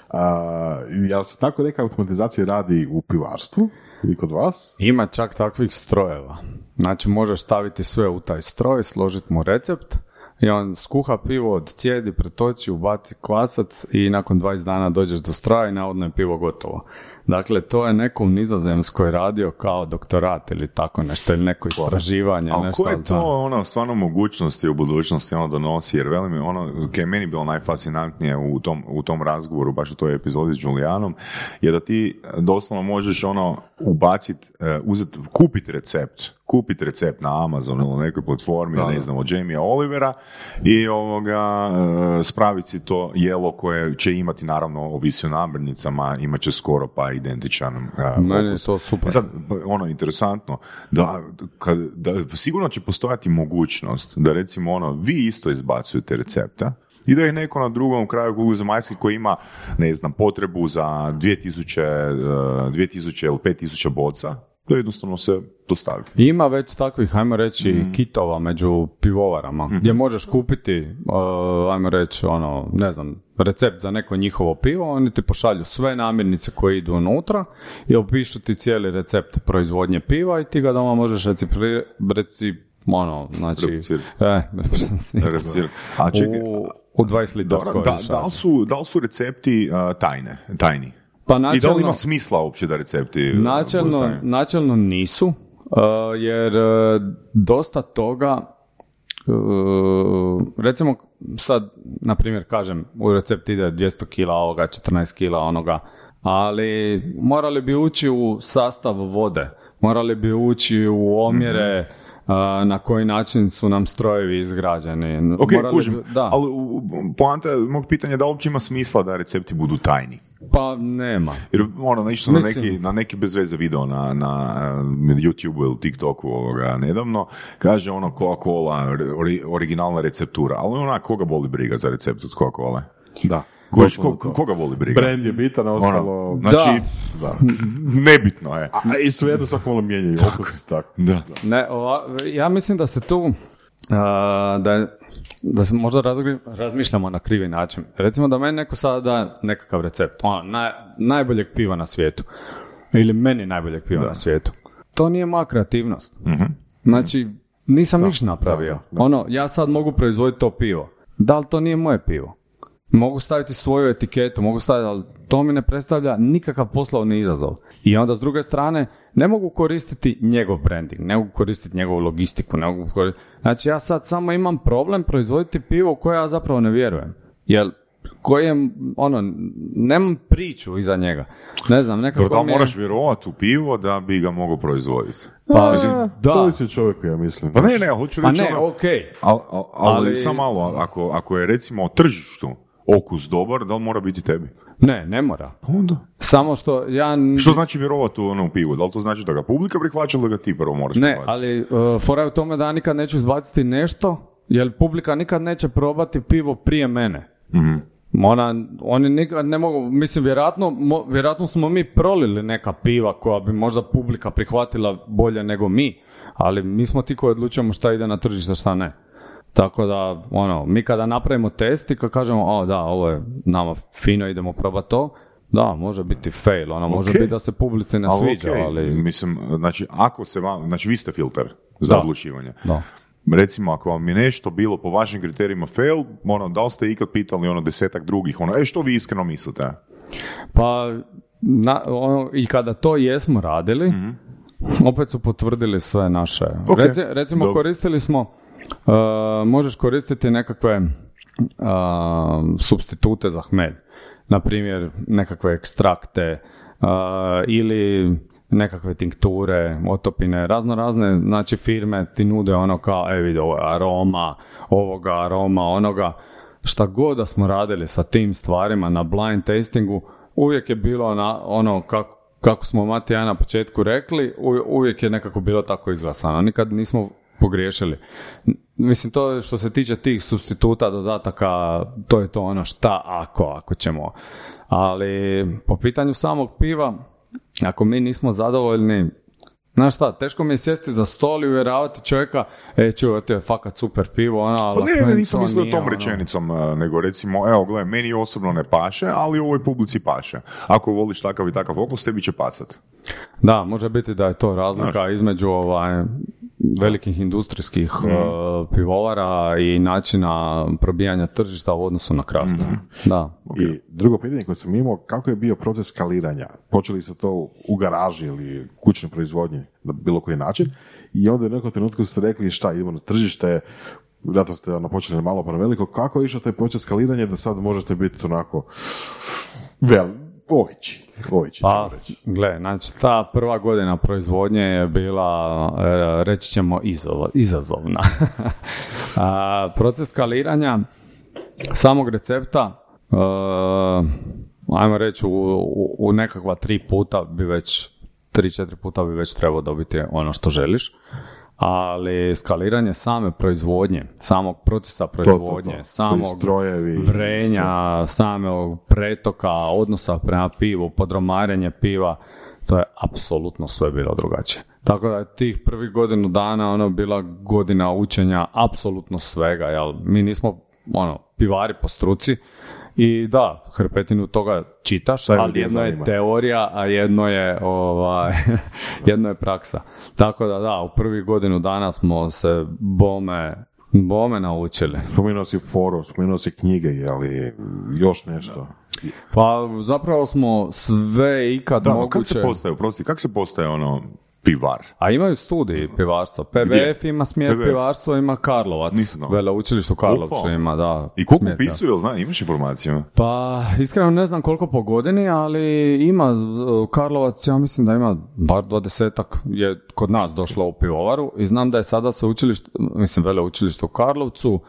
A, jel se tako neka automatizacija radi u pivarstvu ili kod vas? Ima čak takvih strojeva. Znači možeš staviti sve u taj stroj, složiti mu recept i on skuha pivo od cijedi, pretoči, ubaci kvasac i nakon 20 dana dođeš do stroja i navodno je pivo gotovo. Dakle, to je neko u Nizozemskoj radio kao doktorat ili tako nešto, ili neko istraživanje. Ali nešto, koje da. to ono, stvarno mogućnosti u budućnosti ono donosi, jer velim, ono, kaj je meni bilo najfascinantnije u tom, u tom razgovoru, baš u toj epizodi s Julijanom, je da ti doslovno možeš ono ubaciti, uzeti, kupiti recept, kupiti recept na Amazonu ili nekoj platformi, ne znam, od Jamie Olivera i ovoga, e, spraviti si to jelo koje će imati, naravno, ovisi o namirnicama, imat će skoro pa identičan e, Meni je to super. E Sad, ono, interesantno, da, kad, da sigurno će postojati mogućnost da recimo ono, vi isto izbacujete recepta, I da ih neko na drugom kraju kugle zemaljske koji ima, ne znam, potrebu za 2000, eh, 2000 ili 5000 boca, da jednostavno se dostavi. Ima već takvih, ajmo reći, kitova među pivovarama, gdje možeš kupiti, uh, ajmo reći, ono, ne znam, recept za neko njihovo pivo, oni ti pošalju sve namirnice koje idu unutra i opišu ti cijeli recept proizvodnje piva i ti ga doma možeš reci, reci ono, znači... E, replicirati. Reducirati. A čekaj, u, u 20 litara Dobro, da, da, li su, da li su recepti uh, tajne, tajni? Pa I da li načelno, ima smisla uopće da recepti uh, načelno, načelno nisu, uh, jer uh, dosta toga uh, recimo sad, na primjer, kažem, u recept ide 200 kila ovoga, 14 kila onoga, ali morali bi ući u sastav vode, morali bi ući u omjere Mhm. uh, na koji način su nam strojevi izgrađeni. Ok, Morali kužim, bi- da, ali poanta mog pitanja je da uopće ima smisla da recepti budu tajni? Pa nema. Jer ono, naišao sam na neki, na neki bez veze video na, na uh, YouTubeu ili TikToku ovoga nedavno, kaže ono Coca-Cola, ori- originalna receptura, ali ona koga boli briga za recept od Coca-Cola? Da. Doslovno ko, koga voli briga? Brand je bitan, a ostalo... Ono, znači, Da. nebitno je. A, i svejedno svako malo mijenjaju okus, tako. Da. Ne, ova, ja mislim da se tu a, da, je- da se možda razgri- razmišljamo na krivi način. Recimo da meni neko sada da nekakav recept, ono, naj, najboljeg piva na svijetu. Ili meni najboljeg piva na svijetu. To nije moja kreativnost. Znači, nisam ništa napravio. Ono, ja sad mogu proizvoditi to pivo. Da li to nije moje pivo? Mogu staviti svoju etiketu, mogu staviti, ali to mi ne predstavlja nikakav poslovni izazov. I onda s druge strane, ne mogu koristiti njegov branding, ne mogu koristiti njegovu logistiku, ne mogu koristiti... Znači ja sad samo imam problem proizvoditi pivo koje ja zapravo ne vjerujem. Jer koje, ono, nemam priču iza njega. Ne znam, nekako Dobro, mi je- moraš vjerovati u pivo da bi ga mogao proizvoditi? Pa, Mislim, da. To je čovjeku, ja mislim. Pa ne, ne, hoću Pa reći ne, ono- okej. Al, al- ali, Ali- samo malo, ako, ako je recimo tržištu okus dobar, da li mora biti tebi? Ne, ne mora. Onda. Samo što ja... n- Što znači vjerovati u ono pivo? Da li to znači da ga publika prihvaća ili da ga ti prvo moraš Ne, prihvatiti? ali uh, fora je u tome da ja nikad neću izbaciti nešto, jer publika nikad neće probati pivo prije mene. Mhm. Ona, oni nikad ne mogu, mislim, vjerojatno, mo- vjerojatno smo mi prolili neka piva koja bi možda publika prihvatila bolje nego mi, ali mi smo ti koji odlučujemo šta ide na tržište, šta ne. Tako da, ono, mi kada napravimo test i kad kažemo, o da, ovo je nama fino, idemo probati to, da, može biti fail, ono, može biti da se publici ne Ali sviđa, okej, ali... Mislim, znači, ako se vam, znači vi ste filter za Da. odlučivanje. Da. Recimo, ako vam je nešto bilo po vašim kriterijima fail, ono, da li ste ikad pitali ono desetak drugih, ono, e, što vi iskreno mislite? Pa, na, ono, i kada to jesmo radili, opet su potvrdili sve naše. Mhm. Ok, Reci- recimo, dobro. koristili smo, uh, možeš koristiti nekakve uh, substitute za hmelj. Na primjer, nekakve ekstrakte uh, ili nekakve tinkture, otopine, razno razne, znači firme ti nude ono kao, e vidi, ovo aroma, ovoga aroma, onoga. Šta god da smo radili sa tim stvarima na blind tastingu, uvijek je bilo na, ono kako, kako smo Mati i ja na početku rekli, uvijek je nekako bilo tako izglasano. Nikad nismo pogriješili. Mislim, to što se tiče tih substituta, dodataka, to je to ono šta ako, ako ćemo. Ali po pitanju samog piva, ako mi nismo zadovoljni, Znaš šta, teško mi je sjesti za stol i uvjeravati čovjeka, e, je fakat super pivo, ona, Pa ne, ne, nisam mislio tom ono. rečenicom, a, nego recimo, evo, gledaj, meni osobno ne paše, ali ovoj publici paše. Ako voliš takav i takav okus, tebi će pasat. Da, može biti da je to razlika Znaš. između ovaj, velikih industrijskih Mhm. uh, pivovara i načina probijanja tržišta u odnosu na kraft. Mhm. Da. I drugo pitanje koje sam imao, kako je bio proces skaliranja? Počeli su to u garaži ili kućnoj proizvodnji na bilo koji način i onda u nekom trenutku ste rekli šta, idemo na tržište, vjerojatno ste ono, počeli malo pa na veliko, kako je išao taj proces skaliranja da sad možete biti onako vel, ovići, ovići Pa, gle, znači ta prva godina proizvodnje je bila, e, reći ćemo, izazovna. A, proces skaliranja samog recepta, e, ajmo reći, u, u, u nekakva tri puta bi već, tri, četiri puta bi već trebao dobiti ono što želiš. Ali skaliranje same proizvodnje, samog procesa proizvodnje, to. samog Strojevi, vrenja, samog pretoka, odnosa prema pivu, podromarenje piva, to je apsolutno sve bilo drugačije. Tako da je tih prvih godinu dana ono bila godina učenja apsolutno svega, jel? Mi nismo ono, pivari po struci i da, hrpetinu toga čitaš, ali jedno je zanima. teorija, a jedno je ovaj, jedno je praksa. Tako da da, u prvih godinu dana smo se bome, bome naučili. Spomenuo si foru, spomenuo si knjige, ali još nešto. Pa zapravo smo sve ikad Da, kako moguće... se postaje, prosti, kako se postaje ono pivar? A imaju studiji pivarstva. PBF ima smjer PBF? pivarstva, ima Karlovac. Nisam. Veleučilište u Karlovcu ima, da. I koliko smjer, upisuju, jel zna, imaš informaciju? Pa, iskreno ne znam koliko po godini, ali ima, uh, Karlovac, ja mislim da ima bar dvadesetak je kod nas došlo u pivovaru i znam da je sada sveučilište, mislim veleučilište u Karlovcu,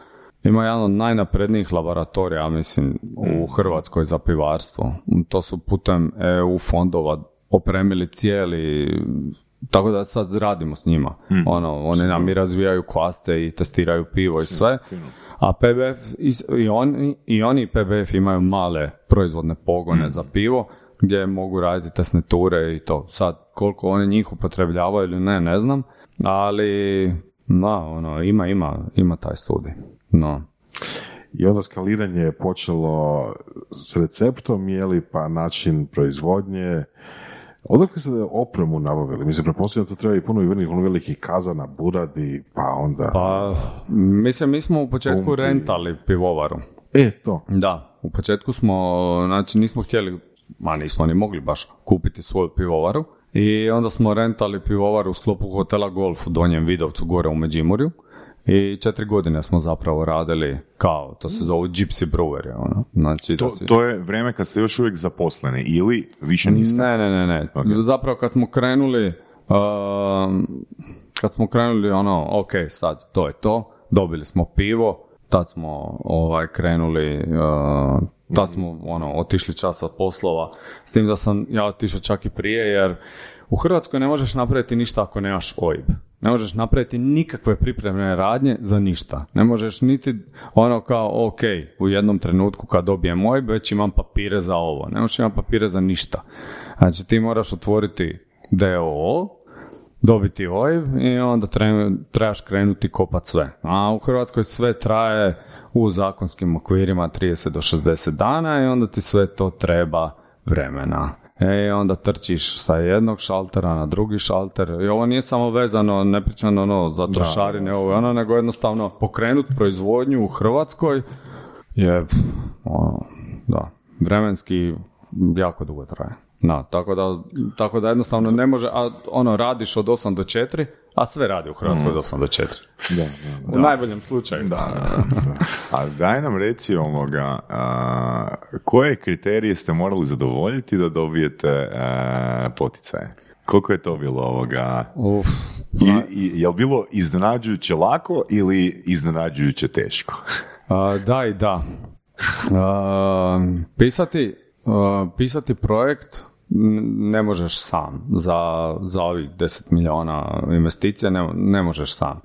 ima jedan od najnaprednijih laboratorija, mislim, u Hrvatskoj za pivarstvo. To su putem EU fondova opremili cijeli, tako da sad radimo s njima. Ono, oni nam i razvijaju kvaste i testiraju pivo i sve. A PBF, i oni, i oni i PBF imaju male proizvodne pogone za pivo, gdje mogu raditi tesneture i to. Sad, koliko oni njih upotrebljavaju ili ne, ne znam, ali, da, ono, ima, ima, ima taj studij. No. I onda skaliranje je počelo s receptom, je li pa način proizvodnje. Odakle ste opremu nabavili? Mislim, pretpostavljam da to treba i puno i velikih, ono velikih kazana, buradi, pa onda... Pa, mislim, mi smo u početku Pumpi. rentali pivovaru. E, to. Da, u početku smo, znači nismo htjeli, ma nismo ni mogli baš kupiti svoju pivovaru i onda smo rentali pivovaru u sklopu hotela Golf u Donjem Vidovcu gore u Međimurju i četiri godine smo zapravo radili kao, to se zove Gypsy Brewery, ono. Znači, To, si- to je vrijeme kad ste još uvijek zaposleni ili više niste? ne, ne, ne, ne. Zapravo kad smo krenuli, um, kad smo krenuli ono, ok, sad to je to, dobili smo pivo, tad smo ovaj krenuli, uh, tad smo ono, otišli čas od poslova, s tim da sam ja otišao čak i prije, jer u Hrvatskoj ne možeš napraviti ništa ako nemaš OIB. Ne možeš napraviti nikakve pripremne radnje za ništa. Ne možeš niti ono kao, ok, u jednom trenutku kad dobijem OIB, već imam papire za ovo. Ne možeš imati papire za ništa. Znači ti moraš otvoriti DOO, dobiti OIB i onda tre- trebaš krenuti kopat sve. A u Hrvatskoj sve traje u zakonskim okvirima 30 do 60 dana i onda ti sve to treba vremena. E, onda trčiš sa jednog šaltera na drugi šalter. I ovo nije samo vezano, ne pričam ono za trošarine, ovo i ono, nego jednostavno pokrenut proizvodnju u Hrvatskoj je, ono, da, vremenski jako dugo traje. Da, tako da, tako da jednostavno ne može, a ono, radiš od 8 do 4, a sve radi u Hrvatskoj od 8 do 4. Da, da. U najboljem slučaju. Da, da, da. A daj nam reci ovoga, a, koje kriterije ste morali zadovoljiti da dobijete a, poticaje? Koliko je to bilo ovoga? Uf, I, i, je li bilo iznenađujuće lako ili iznenađujuće teško? a, da i da. A, pisati, pisati projekt ne možeš sam za, za ovih 10 milijuna investicija, ne, ne možeš sam.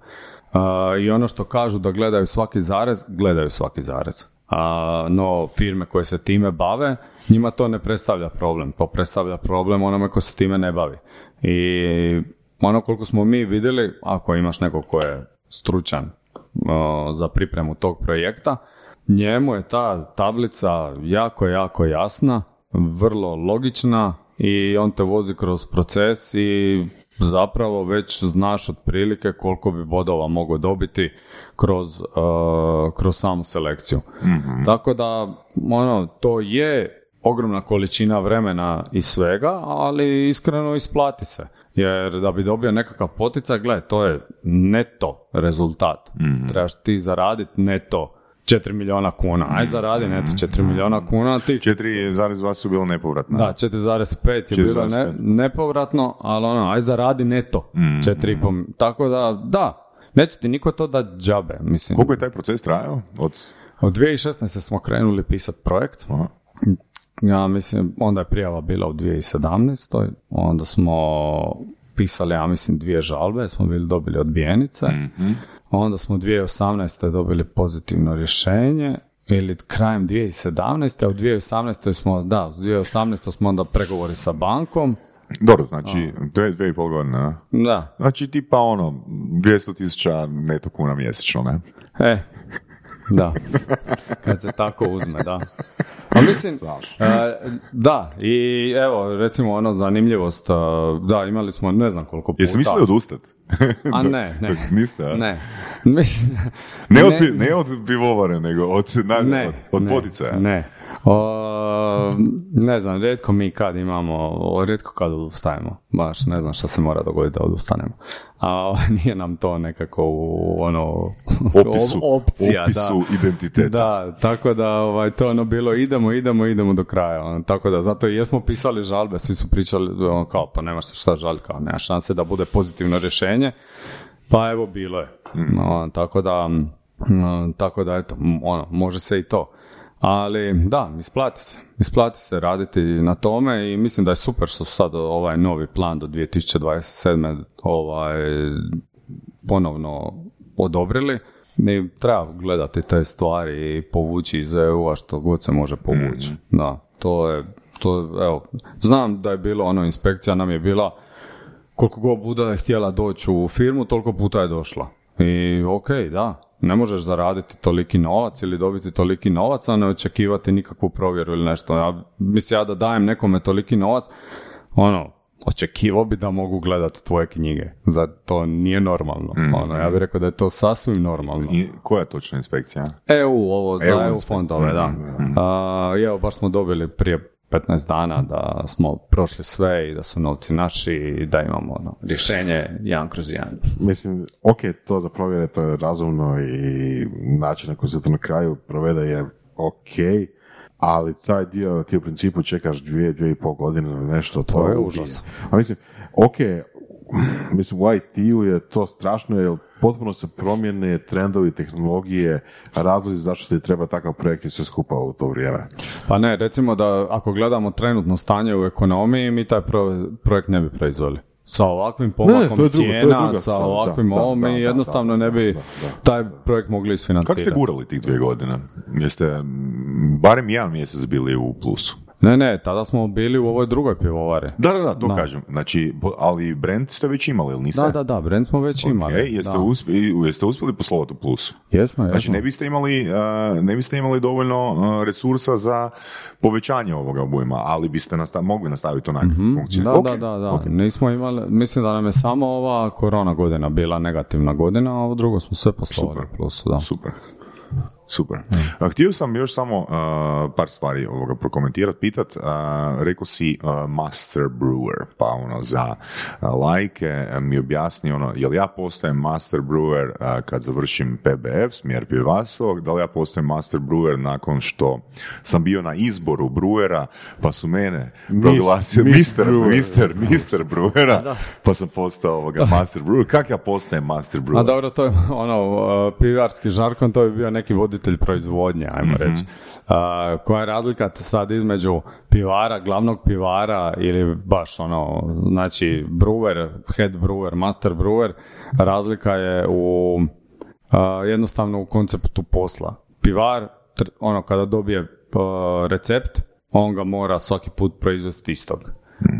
A, I ono što kažu da gledaju svaki zarez, gledaju svaki zarez. A, no firme koje se time bave, njima to ne predstavlja problem. To predstavlja problem onome ko se time ne bavi. I ono koliko smo mi vidjeli, ako imaš nekog ko je stručan o, za pripremu tog projekta, njemu je ta tablica jako, jako jasna, vrlo logična i on te vozi kroz proces i zapravo već znaš otprilike koliko bi bodova mogao dobiti kroz, uh, kroz samu selekciju. Tako da, ono, to je ogromna količina vremena i svega, ali iskreno isplati se. Jer da bi dobio nekakav poticaj, gle, to je neto rezultat. Trebaš ti zaraditi neto 4 milijuna kuna. Aj zaradi neto 4 milijuna kuna, ti 4,2 su bilo nepovratna. da, 4,5 je bilo ne, 4,5. nepovratno, ali ono, aj zaradi neto. Mm. 4,5. Tako da, da, neće ti niko to da džabe. Mislim, Koliko je taj proces trajao? Od... od 2016. smo krenuli pisati projekt. Aha. Ja mislim, onda je prijava bila u 2017. Onda smo pisali, ja mislim, dvije žalbe, smo bili dobili odbijenice. Onda smo 2018. dobili pozitivno rješenje ili krajem 2017. a u 2018. smo, da, u 2018. smo onda pregovori sa bankom. Dobro, znači, to je dvije i pol godine, a? Da, Znači, tipa ono, 200 tisuća neto kuna mjesečno, ne? e, da, kad se tako uzme, da. A mislim, da, i evo, recimo ono zanimljivost, da, imali smo ne znam koliko puta. Jesi mislili odustat? A ne, ne. Niste, a? Ne, mislim, Ne od, pi- ne od pivovare, nego od, na, ne, od, od ne, poticaja. Ne. O, ne znam, rijetko mi kad imamo, o, rijetko kad odustajemo. Baš ne znam šta se mora dogoditi da odustanemo. A nije nam to nekako u ono Opisu, op- opcija. opisu da. identiteta. Da, tako da ovaj, to ono bilo idemo, idemo, idemo do kraja. Ono, tako da zato i jesmo pisali žalbe, svi su pričali ono, kao pa nemaš se šta žaliti, kao nema šanse da bude pozitivno rješenje. Pa evo bilo je. No, tako da, mm, tako da eto, ono, može se i to. Ali da, isplati se. Isplati se raditi na tome i mislim da je super što su sad ovaj novi plan do 2027. ovaj ponovno odobrili. I treba gledati te stvari i povući iz EU-a što god se može povući. Da, to je, to, evo, znam da je bilo ono, inspekcija nam je bila koliko god Buda je htjela doći u firmu, toliko puta je došla. I ok, da, ne možeš zaraditi toliki novac ili dobiti toliki novac, a ne očekivati nikakvu provjeru ili nešto. Ja mislim ja da dajem nekome toliki novac, ono, očekivao bi da mogu gledati tvoje knjige. Za to nije normalno. Ono, ja bih rekao da je to sasvim normalno. I koja je točna inspekcija? EU, ovo za EU EU, fondove, da. A, I evo, baš smo dobili prije 15 dana da smo prošli sve i da su novci naši i da imamo ono, rješenje jedan kroz jedan. Mislim, ok, to za provjere, to je razumno i način na koji se to na kraju provede je ok, ali taj dio ti u principu čekaš dvije, dvije i pol godine na nešto, to, To je užas. A mislim, ok, mislim u IT-u je to strašno jer potpuno se promjene trendovi tehnologije, razlozi zašto ti treba takav projekt i sve skupa u to vrijeme. Pa ne, recimo da ako gledamo trenutno stanje u ekonomiji, mi taj pro- projekt ne bi proizveli. Sa ovakvim pomakom cijena, druga sa ovakvim ovom, da, jednostavno da, ne bi da, da. taj projekt mogli isfinancirati. Kako ste gurali tih dvije godine? Jeste barem jedan mjesec bili u plusu? Ne, ne, tada smo bili u ovoj drugoj pivovari. Da, da, da, to Da. kažem. Znači, ali brand ste već imali, ili niste? Da, da, da, brand smo već imali. Ok, jeste, da. uspjeli, jeste uspjeli poslovati u plusu? Jesmo, jesmo. Znači, ne biste imali, uh, ne biste imali dovoljno uh, resursa za povećanje ovoga obujma, ali biste nasta- mogli nastaviti onako funkcionirati. Da, Ok, da, da, da. ok. Nismo imali, mislim da nam je samo ova korona godina bila negativna godina, a ovo drugo smo sve poslovali Super. u plusu, da. Super. Super. A, htio sam još samo uh, par stvari ovoga prokomentirati, pitat. Uh, rekao si uh, master brewer, pa ono za uh, lajke uh, mi objasni ono, jel ja postajem master brewer uh, kad završim PBF, smjer pivarstva, da li ja postajem master brewer nakon što sam bio na izboru brewera, pa su mene proglasili mis mister, mister, mister brewera, pa sam postao ovoga master brewer. Kak ja postajem master brewer? A dobro, to je ono, uh, pivarski žarkon, to bi bio neki voditelj proizvodnje, ajmo Mhm. reći. Uh, koja je razlika sad između pivara, glavnog pivara ili baš ono, znači brewer, head brewer, master brewer, razlika je u uh, jednostavno u konceptu posla. Pivar, tr- ono, kada dobije uh, recept, on ga mora svaki put proizvesti istog.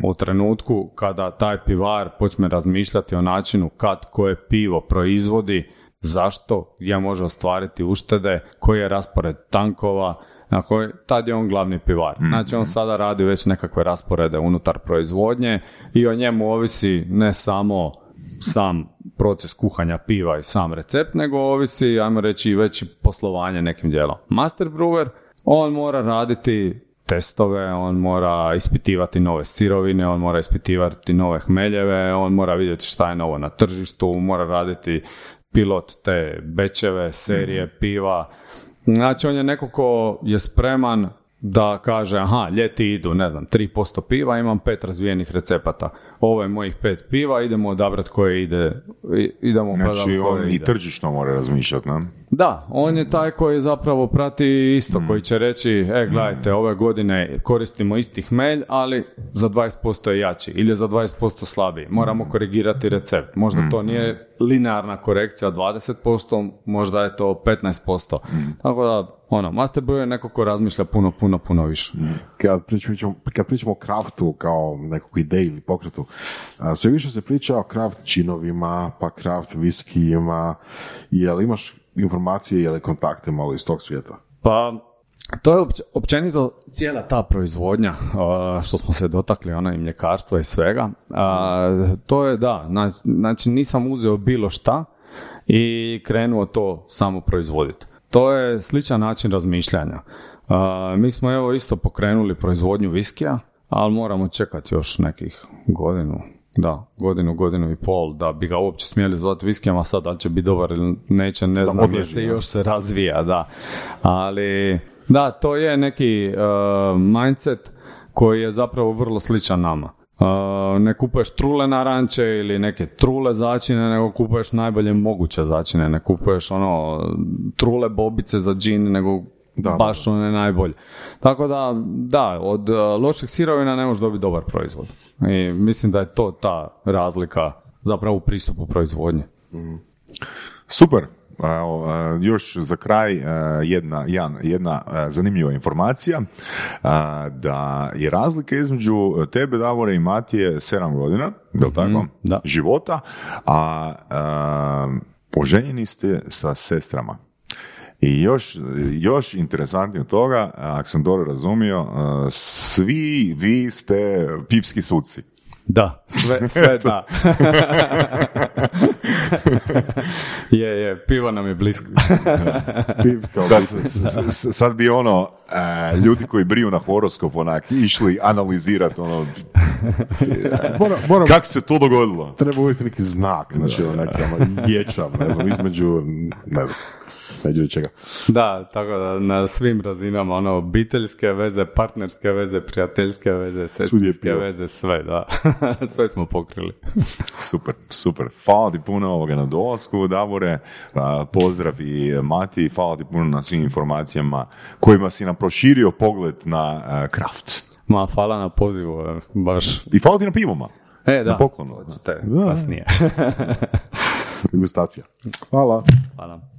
U trenutku kada taj pivar počne razmišljati o načinu kad koje pivo proizvodi, zašto, gdje može ostvariti uštede, koji je raspored tankova, na koji, tad je on glavni pivar. Znači on sada radi već nekakve rasporede unutar proizvodnje i o njemu ovisi ne samo sam proces kuhanja piva i sam recept, nego ovisi, ajmo reći, i već poslovanje nekim dijelom. Master brewer, on mora raditi testove, on mora ispitivati nove sirovine, on mora ispitivati nove hmeljeve, on mora vidjeti šta je novo na tržištu, mora raditi pilot te bečeve, serije, piva. Znači on je neko ko je spreman da kaže, aha, ljeti idu, ne znam, 3% piva, imam pet razvijenih recepata. Ovo je mojih pet piva, idemo odabrati koje ide, i- idemo Znači, gledati koje on i ide. tržišno mora razmišljati, ne? Da, on je taj koji zapravo prati isto, koji će reći, e, gledajte, ove godine koristimo isti hmelj, ali za 20% je jači ili je za 20% slabiji. Moramo korigirati recept. Možda to nije linearna korekcija 20%, možda je to 15%. Tako da, ono, Master Brew je neko ko razmišlja puno, puno, puno više. kad pričamo, kad pričamo o kraftu kao nekoj ideji ili pokretu, sve više se priča o kraft činovima, pa kraft viskijima, jel imaš informacije ili kontakte malo iz tog svijeta? Pa, to je opć- općenito cijela ta proizvodnja, što smo se dotakli, ono i mljekarstva i svega, to je da, na- znači nisam uzeo bilo šta i krenuo to samo proizvoditi. To je sličan način razmišljanja. A, mi smo evo isto pokrenuli proizvodnju viskija, ali moramo čekati još nekih godinu, da, godinu, godinu i pol, da bi ga uopće smjeli zvati viskijem, a sad da li će biti dobar ili neće, ne znam, jer se da. još se razvija, da. Ali, da, to je neki uh, mindset koji je zapravo vrlo sličan nama. Uh, ne kupuješ trule naranče ili neke trule začine, nego kupuješ najbolje moguće začine. Ne kupuješ ono trule bobice za džin, nego Da, baš one najbolje. Tako da, da, od uh, loših sirovina ne možeš dobiti dobar proizvod. I mislim da je to ta razlika zapravo u pristupu proizvodnje. Super. Još za kraj jedna, jedna e, zanimljiva informacija da je razlika između tebe, Davore i Matije 7 godina, je li tako? da. Života, a, a oženjeni ste sa sestrama. I još, još interesantnije od toga, ako sam dobro razumio, svi vi ste pivski suci. Da, sve, sve da. je, je, pivo nam je blisko. Da, s- s- s- sad bi ono, e, ljudi koji briju na horoskop onak išli analizirati ono, Moram, moram, kako se to dogodilo. treba uvesti neki znak, znači neki ono ječav, ne znam, između, ne znam, među čega. Da, tako da na svim razinama, ono, obiteljske veze, partnerske veze, prijateljske veze, sestrinske pivo. veze, sve, da. sve smo pokrili. Super, super. Hvala ti puno ovoga na dolasku, Davore. Pozdrav i Mati. Hvala ti puno na svim informacijama kojima si nam proširio pogled na kraft. Ma, hvala na pozivu, e, baš. I hvala ti na pivoma. E, da. Na poklonu. Hoćete, kasnije. Degustacija. Hvala. hvala.